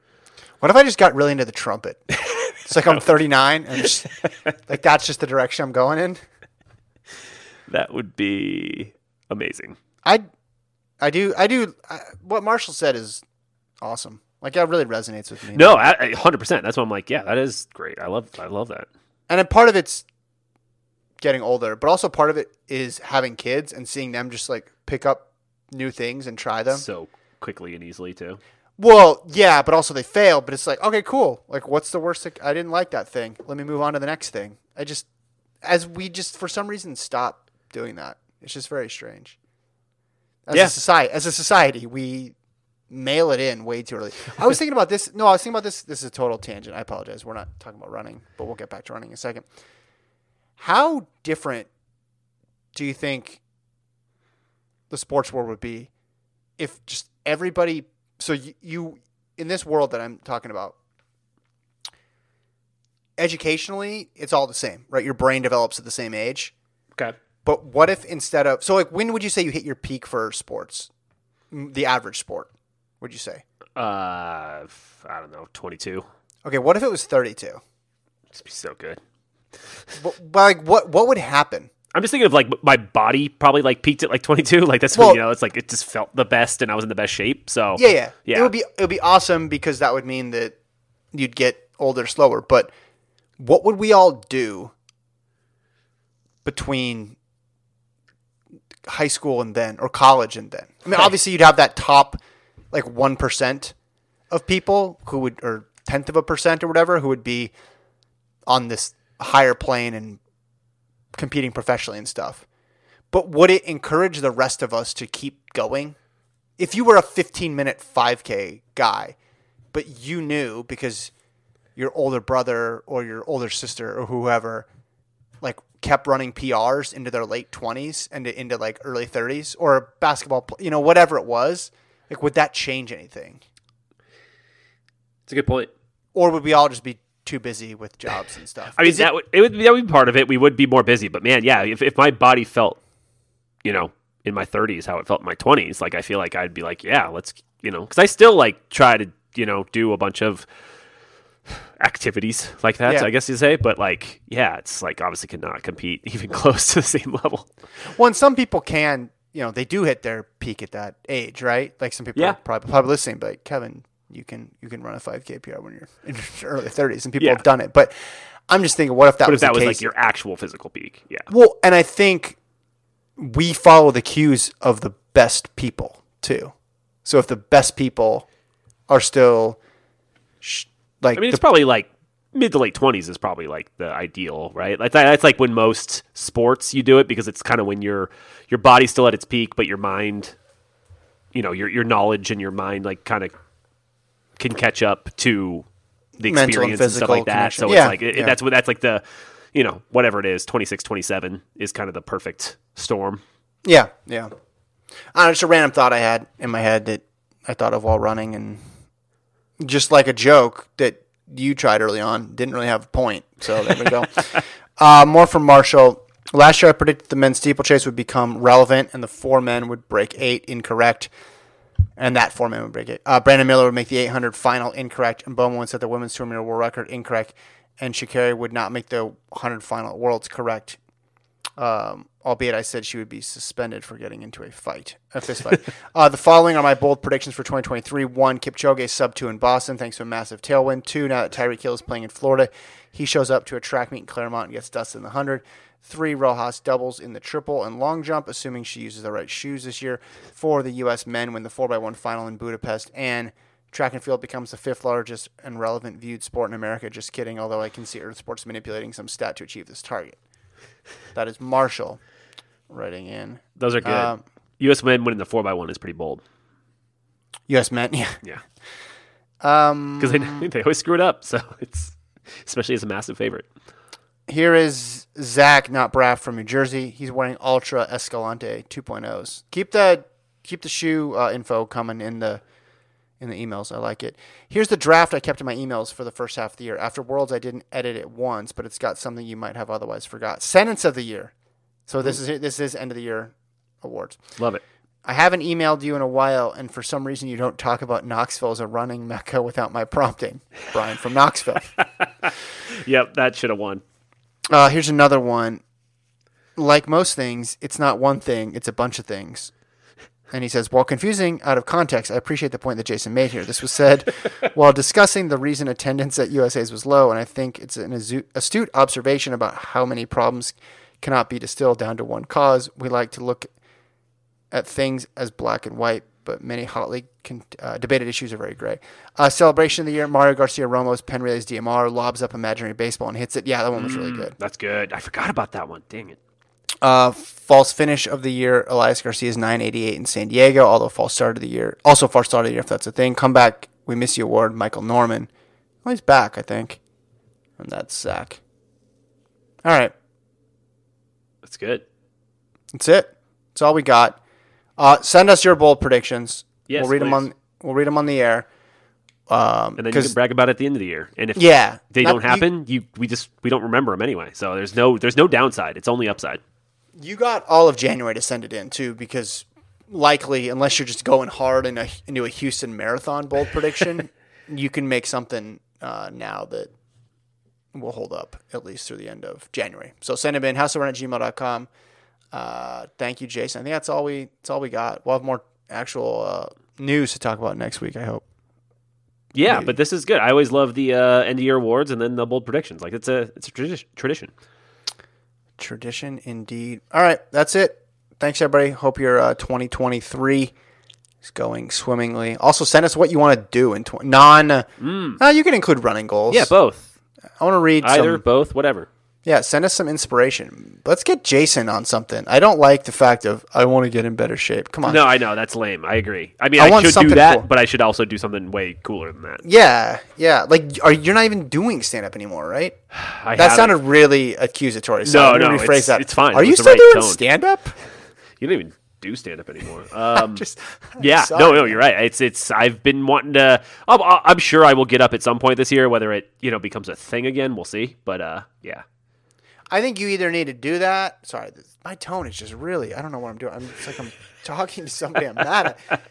What if I just got really into the trumpet? It's like I'm 39 and just, like that's just the direction I'm going in. That would be amazing. I, I do, I do. I, what Marshall said is awesome. Like that really resonates with me. No, hundred percent. That's why I'm like, yeah, that is great. I love, I love that. and then part of it's getting older, but also part of it is having kids and seeing them just like pick up new things and try them. So quickly and easily too. Well, yeah, but also they fail. But it's like, okay, cool. Like, what's the worst? That, I didn't like that thing. Let me move on to the next thing. I just, as we just for some reason stop doing that. It's just very strange. As Yeah. a society, as a society, we mail it in way too early. I was thinking about this. No, I was thinking about this. This is a total tangent. I apologize. We're not talking about running, but we'll get back to running in a second. How different do you think the sports world would be if just everybody? So you, you in this world that I'm talking about, educationally, it's all the same, right? Your brain develops at the same age. Okay. But what if instead of so like when would you say you hit your peak for sports? The average sport, would you say? Uh, I don't know, 22. Okay, what if it was 32? It'd be so good. But, like what what would happen? I'm just thinking of like my body probably like peaked at like 22. Like that's Well- when you know it's like it just felt the best and I was in the best shape. So Yeah, yeah. yeah. It would be it would be awesome because that would mean that you'd get older slower, but what would we all do between high school and then or college and then? I mean, obviously you'd have that top like 1% of people who would or tenth of a percent or whatever who would be on this higher plane and competing professionally and stuff. But would it encourage the rest of us to keep going? If you were a 15 minute 5K guy, but you knew because your older brother or your older sister or whoever like kept running PRs into their late 20s and into like early 30s or basketball, you know, whatever it was, like would that change anything? It's a good point. Or would we all just be too busy with jobs and stuff? I mean, Is it- that would it would that would be part of it. We would be more busy, but man, yeah, if if my body felt, you know, in my 30s how it felt in my 20s, like I feel like I'd be like, yeah, let's, you know, because I still like try to, you know, do a bunch of activities like that. Yeah. I guess you say, but like, yeah, it's like obviously cannot compete even close to the same level. Well, and some people can, you know, they do hit their peak at that age, right? Like some people Yeah. are probably, probably listening, but like, Kevin, you can you can run a 5K PR when you're in your early 30s, and people Yeah. have done it. But I'm just thinking, what if that But was if that was case? like your actual physical peak, yeah, well, and I think we follow the cues of the best people too. So if the best people are still sh- like I mean, the it's probably like mid to late twenties is probably like the ideal, right? Like that, that's like when most sports you do it because it's kind of when your your body's still at its peak, but your mind, you know, your your knowledge and your mind like kind of can catch up to the Mental and experience and, stuff like that. So Yeah, it's like it, yeah. that's what that's like the you know whatever it is 26 27 is kind of the perfect storm Yeah, yeah. Uh, just a random thought I had in my head that I thought of while running, and just like a joke that you tried early on didn't really have a point. So there we go. uh, more from Marshall. Last year, I predicted the men's steeplechase would become relevant, and the four men would break eight. Incorrect. And that four men would break it. Uh, Brandon Miller would make the 800 final incorrect, and Bowman would set the women's 200 meter world record incorrect, and Sha'Carri would not make the 100 final worlds correct um, albeit I said she would be suspended for getting into a fight, a fist fight. uh, the following are my bold predictions for 2023. One, Kipchoge sub two in Boston thanks to a massive tailwind. Two, now that Tyreek Hill is playing in Florida, he shows up to a track meet in Clermont and gets dusted in the 100. Three, Rojas doubles in the triple and long jump, assuming she uses the right shoes this year. Four, the U.S. men win the 4x1 final in Budapest. And track and field becomes the fifth largest and relevant viewed sport in America. Just kidding, although I can see Earth Sports manipulating some stat to achieve this target. That is Marshall writing in. those are good Um, us men winning the 4x1 is pretty bold U.S. men, yeah. yeah Um, because they, they always screw it up so it's especially as a massive favorite here is Zach, not Braff from New Jersey. He's wearing Altra Escalante 2.0s. Keep the keep the shoe uh, info coming in the in the emails. I like it. Here's the draft I kept in my emails for the first half of the year. After Worlds, I didn't edit it once, but it's got something you might have otherwise forgot. Sentence of the year. So this is this is end of the year awards. love it I haven't emailed you in a while, and for some reason you don't talk about Knoxville as a running mecca without my prompting. Brian from Knoxville. yep that should have won Uh, here's another one. like most things, it's not one thing, it's a bunch of things. And he says, while confusing out of context, I appreciate the point that Jason made here. This was said while discussing the reason attendance at USA's was low, and I think it's an astute observation about how many problems cannot be distilled down to one cause. We like to look at things as black and white, but many hotly con- uh, debated issues are very gray. Uh, celebration of the year: Mario Garcia Romo's Penn Relays DMR lobs up imaginary baseball and hits it. Yeah, that one was really good. That's good. I forgot about that one. Dang it. Uh, false finish of the year: Elias Garcia's 988 in San Diego. Although false start of the year, also false start of the year if that's a thing. Comeback: We miss you award. Michael Norman. Well, he's back, I think. And that's Zach. All right, That's good. that's it. That's all we got. Uh, send us your bold predictions. Yes, we'll read them on. We'll read them on the air. Um, And then you can brag about it at the end of the year. And if Yeah, they Not- don't happen, you, we just we don't remember them anyway. So there's no there's no downside. It's only upside. You got all of January to send it in too, because likely, unless you're just going hard in a, into a Houston Marathon bold prediction, you can make something uh, now that will hold up at least through the end of January. So send them in houseofrun at gmail.com. Uh, thank you, Jason. I think that's all we that's all we got. We'll have more actual uh, news to talk about next week. I hope. Yeah, Maybe. but this is good. I always love the uh, end of year awards and then the bold predictions. Like it's a it's a tradi- tradition. Tradition indeed. All right, that's it. Thanks everybody. Hope your uh, 2023 is going swimmingly. Also, send us what you want to do in tw- non. Uh, you can include running goals. Mm. Yeah, both. I want to read Either, some. both, whatever. Yeah, send us some inspiration. Let's get Jason on something. I don't like the fact of I want to get in better shape. Come on. No, I know that's lame. I agree. I mean, I I, want should do that, cool. but I should also do something way cooler than that. Yeah, yeah. Like, are you're not even doing stand up anymore, right? I That sounded really accusatory. So No, let me no, rephrase it's- that. it's fine. Are It you still right doing stand up? You don't even do stand up anymore. Um, Just yeah, no, no, you're right. It's it's. I've been wanting to. I'm, I'm sure I will get up at some point this year. Whether it you know becomes a thing again, we'll see. But uh, yeah, I think you either need to do that. Sorry, this, my tone is just really. I don't know what I'm doing. I'm it's like I'm talking to somebody I'm mad at.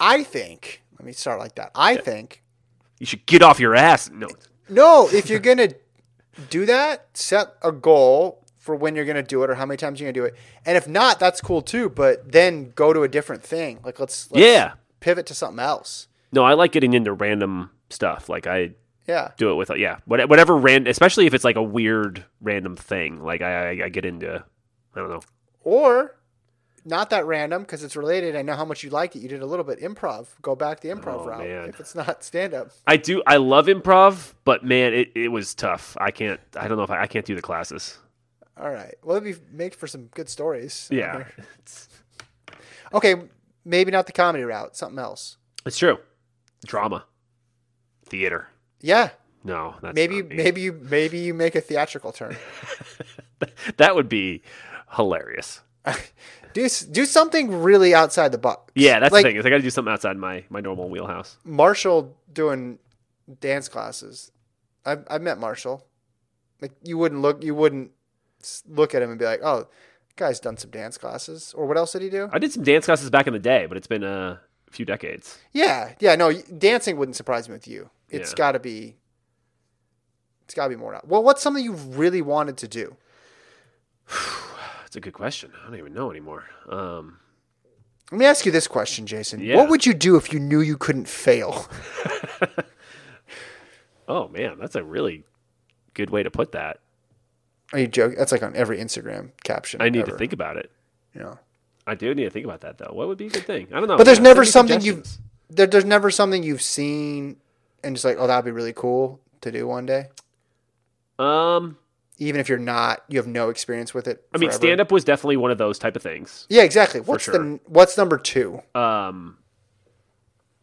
I think. Let me start like that. I think. you should get off your ass. No, No, if you're gonna do that, set a goal for when you're gonna do it or how many times you're gonna do it. And if not, that's cool too. But then go to a different thing. Like let's, let's Yeah. pivot to something else. no, I like getting into random stuff. Like I Yeah. do it with yeah, what- whatever random, especially if it's like a weird random thing. Like I, I, I get into. I don't know. Or not that random because it's related. I know how much you like it. You did a little bit improv. Go back the improv Oh, route man. if it's not stand up. I do. I love improv, but man, it, it was tough. I can't. I don't know if I, I can't do the classes. All right. Well, it'd be make for some good stories. Yeah, Okay. Maybe not the comedy route. Something else. it's true. Drama, theater. Yeah. No, that's Maybe maybe you maybe you make a theatrical turn. that would be hilarious. do do something really outside the box. Yeah, that's like the thing. Is I got to do something outside my my normal wheelhouse. Marshall doing dance classes. I I met Marshall. Like you wouldn't look you wouldn't look at him and be like, oh, guy's done some dance classes. Or what else did he do? I did some dance classes back in the day, but it's been a few decades. Yeah, yeah. No, dancing wouldn't surprise me with you. It's Yeah. got to be. It's got to be more. now. Well, what's something you really wanted to do? That's a good question. I don't even know anymore. Um, Let me ask you this question, Jason. Yeah. What would you do if you knew you couldn't fail? oh man, that's a really good way to put that. Are you joking? That's like on every Instagram caption. I need ever, to think about it. Know. I do need to think about that though. What would be a good thing? I don't know. But there's Yeah, never something you've there, there's never something you've seen and just like, oh, that'd be really cool to do one day. Um, Even if you're not, you have no experience with it. I mean, forever. stand up was definitely one of those type of things. Yeah, exactly. What's sure. the what's number two? Um,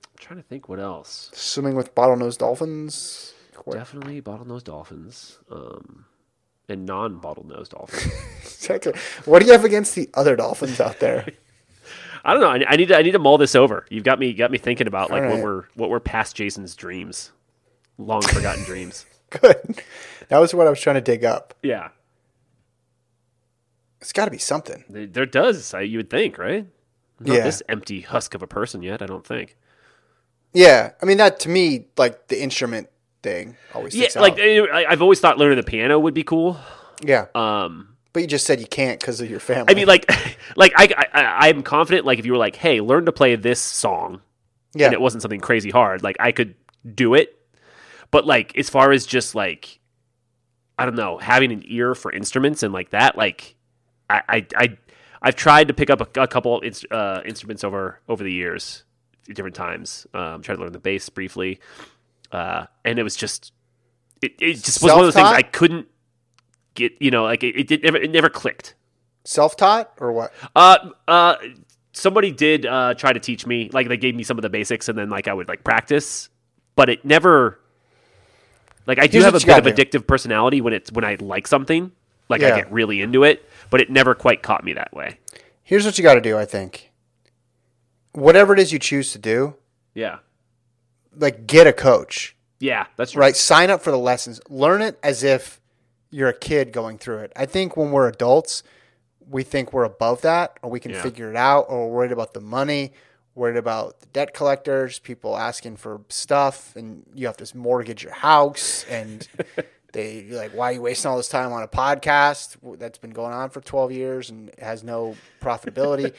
I'm trying to think what else. Swimming with bottlenose dolphins. Definitely bottlenose dolphins. Um, and non-bottlenose dolphins. Exactly. What do you have against the other dolphins out there? I don't know. I, I need to. I need to mull this over. You've got me. Got me thinking about like All what right. we're what we're past Jason's dreams, long forgotten dreams. Good. That was what I was trying to dig up. Yeah, It's got to be something. there there does. I, you would think, right? Not Yeah. this empty husk of a person yet. I don't think. Yeah, I mean that to me, like the instrument thing, always Yeah, like out. I've always thought learning the piano would be cool. yeah, Um, But you just said you can't because of your family. I mean, like, like I, I, I'm confident. Like, if you were like, "Hey, learn to play this song," yeah, and it wasn't something crazy hard, like I could do it. But like, as far as just like, I don't know, having an ear for instruments and like that, like, I, I, I I've tried to pick up a, a couple uh, instruments over over the years, different times. Um, tried to learn the bass briefly, uh, and it was just, it, it just was one of those things I couldn't get. You know, like it, it did never, it never clicked. self-taught or what? Uh, uh, somebody did uh, try to teach me. Like they gave me some of the basics, and then like I would like practice, but it never. Like I do Here's have a bit of do. addictive personality when it's when I like something. Like I get really into it, but it never quite caught me that way. Here's what you got to do. I think. Whatever it is you choose to do, Yeah, like get a coach. yeah, that's true. right? Sign up for the lessons. Learn it as if you're a kid going through it. I think when we're adults, we think we're above that or we can Yeah. figure it out or we're worried about the money, worried about the debt collectors, people asking for stuff and you have to mortgage your house and they like why are you wasting all this time on a podcast that's been going on for 12 years and has no profitability?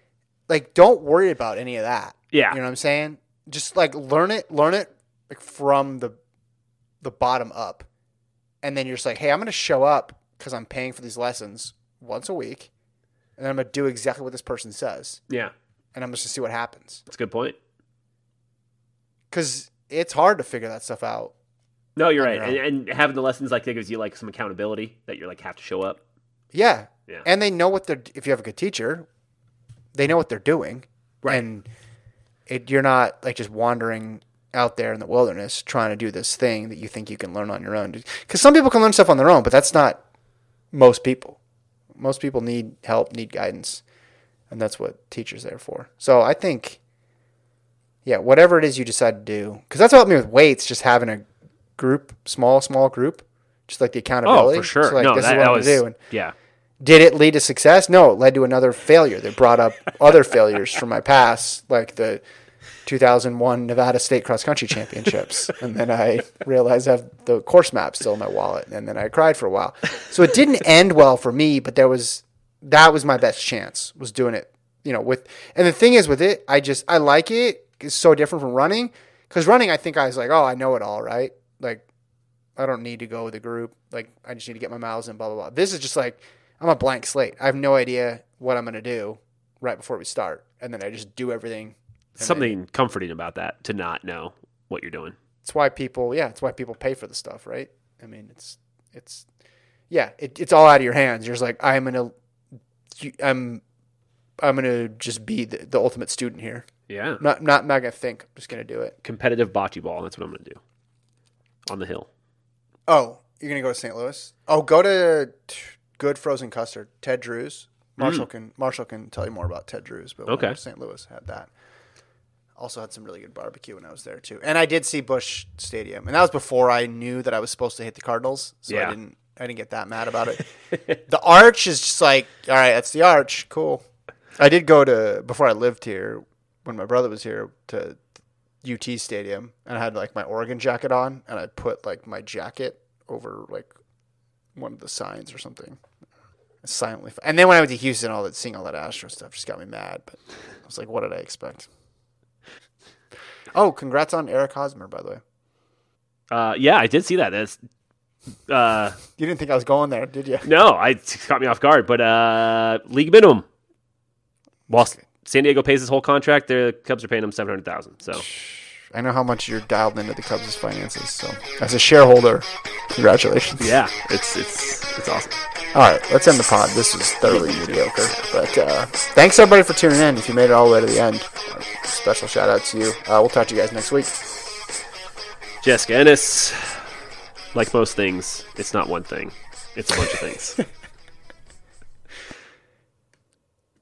like don't worry about any of that. Yeah. You know what I'm saying? Just like learn it, learn it like from the the bottom up. And then you're just like, "Hey, I'm going to show up cuz I'm paying for these lessons once a week." And then I'm going to do exactly what this person says. Yeah, And I'm just going to see what happens. that's a good point. Cuz it's hard to figure that stuff out. No, you're right, and, and having the lessons like that gives you like some accountability that you're like have to show up. Yeah. Yeah. And they know what they're if you have a good teacher, they know what they're doing. Right. And it you're not like just wandering out there in the wilderness trying to do this thing that you think you can learn on your own. Cuz some people can learn stuff on their own, but that's not most people. Most people need help, need guidance. And that's what teachers there for. So I think yeah, whatever it is you decide to do, because that's what helped me with weights, just having a group, small, small group, just like the oh, accountability. Oh, for sure. So, like, no, this that, is what that was do. And yeah. did it lead to success? No, it led to another failure that brought up other failures from my past, like the 2001 Nevada State Cross Country Championships. And then I realized I have the course map still in my wallet. And then I cried for a while. So it didn't end well for me, but there was that was my best chance was doing it, you know, with and the thing is with it, I just I like it. It's so different from running. Because running, I think I was like, oh, I know it all, right? Like, I don't need to go with a group. Like, I just need to get my miles in, blah, blah, blah. This is just like, I'm a blank slate. I have no idea what I'm going to do right before we start. And then I just do everything. And then- Something comforting about that to not know what you're doing. It's why people, yeah, it's why people pay for the stuff, right? I mean, it's, it's, yeah, it, it's all out of your hands. You're just like, I'm going to, I'm, I'm going to just be the, the ultimate student here. Yeah. Not, not, not going to think. I'm just going to do it. Competitive bocce ball. That's what I'm going to do on the hill. Oh, you're gonna go to St. Louis? Oh, go to Good Frozen Custard, Ted Drewes. Mm. Marshall can Marshall can tell you more about Ted Drewes, but Okay. St. Louis had that. Also had some really good barbecue when I was there too, and I did see Busch Stadium, and that was before I knew that I was supposed to hit the Cardinals, so Yeah. I didn't I didn't get that mad about it. the Arch is just like, all right, that's the Arch, cool. I did go to before I lived here when my brother was here to UT Stadium, and I had like my Oregon jacket on, and I put like my jacket over like one of the signs or something. Silently, and then when I went to Houston, all that seeing all that Astro stuff just got me mad. But I was like, what did I expect? Oh, congrats on Eric Hosmer, by the way. Uh, yeah, I did see that. That's uh, You didn't think I was going there, did you? no, I it caught me off guard. But uh, league minimum. While San Diego pays his whole contract, the Cubs are paying him seven hundred thousand. So I know how much you're dialed into the Cubs' finances. So, as a shareholder, congratulations. yeah, it's it's it's awesome. All right, let's end the pod. This was thoroughly mediocre. But uh, thanks everybody for tuning in. If you made it all the way to the end, special shout out to you. Uh, we'll talk to you guys next week. Jessica Ennis, like most things, it's not one thing; it's a bunch of things.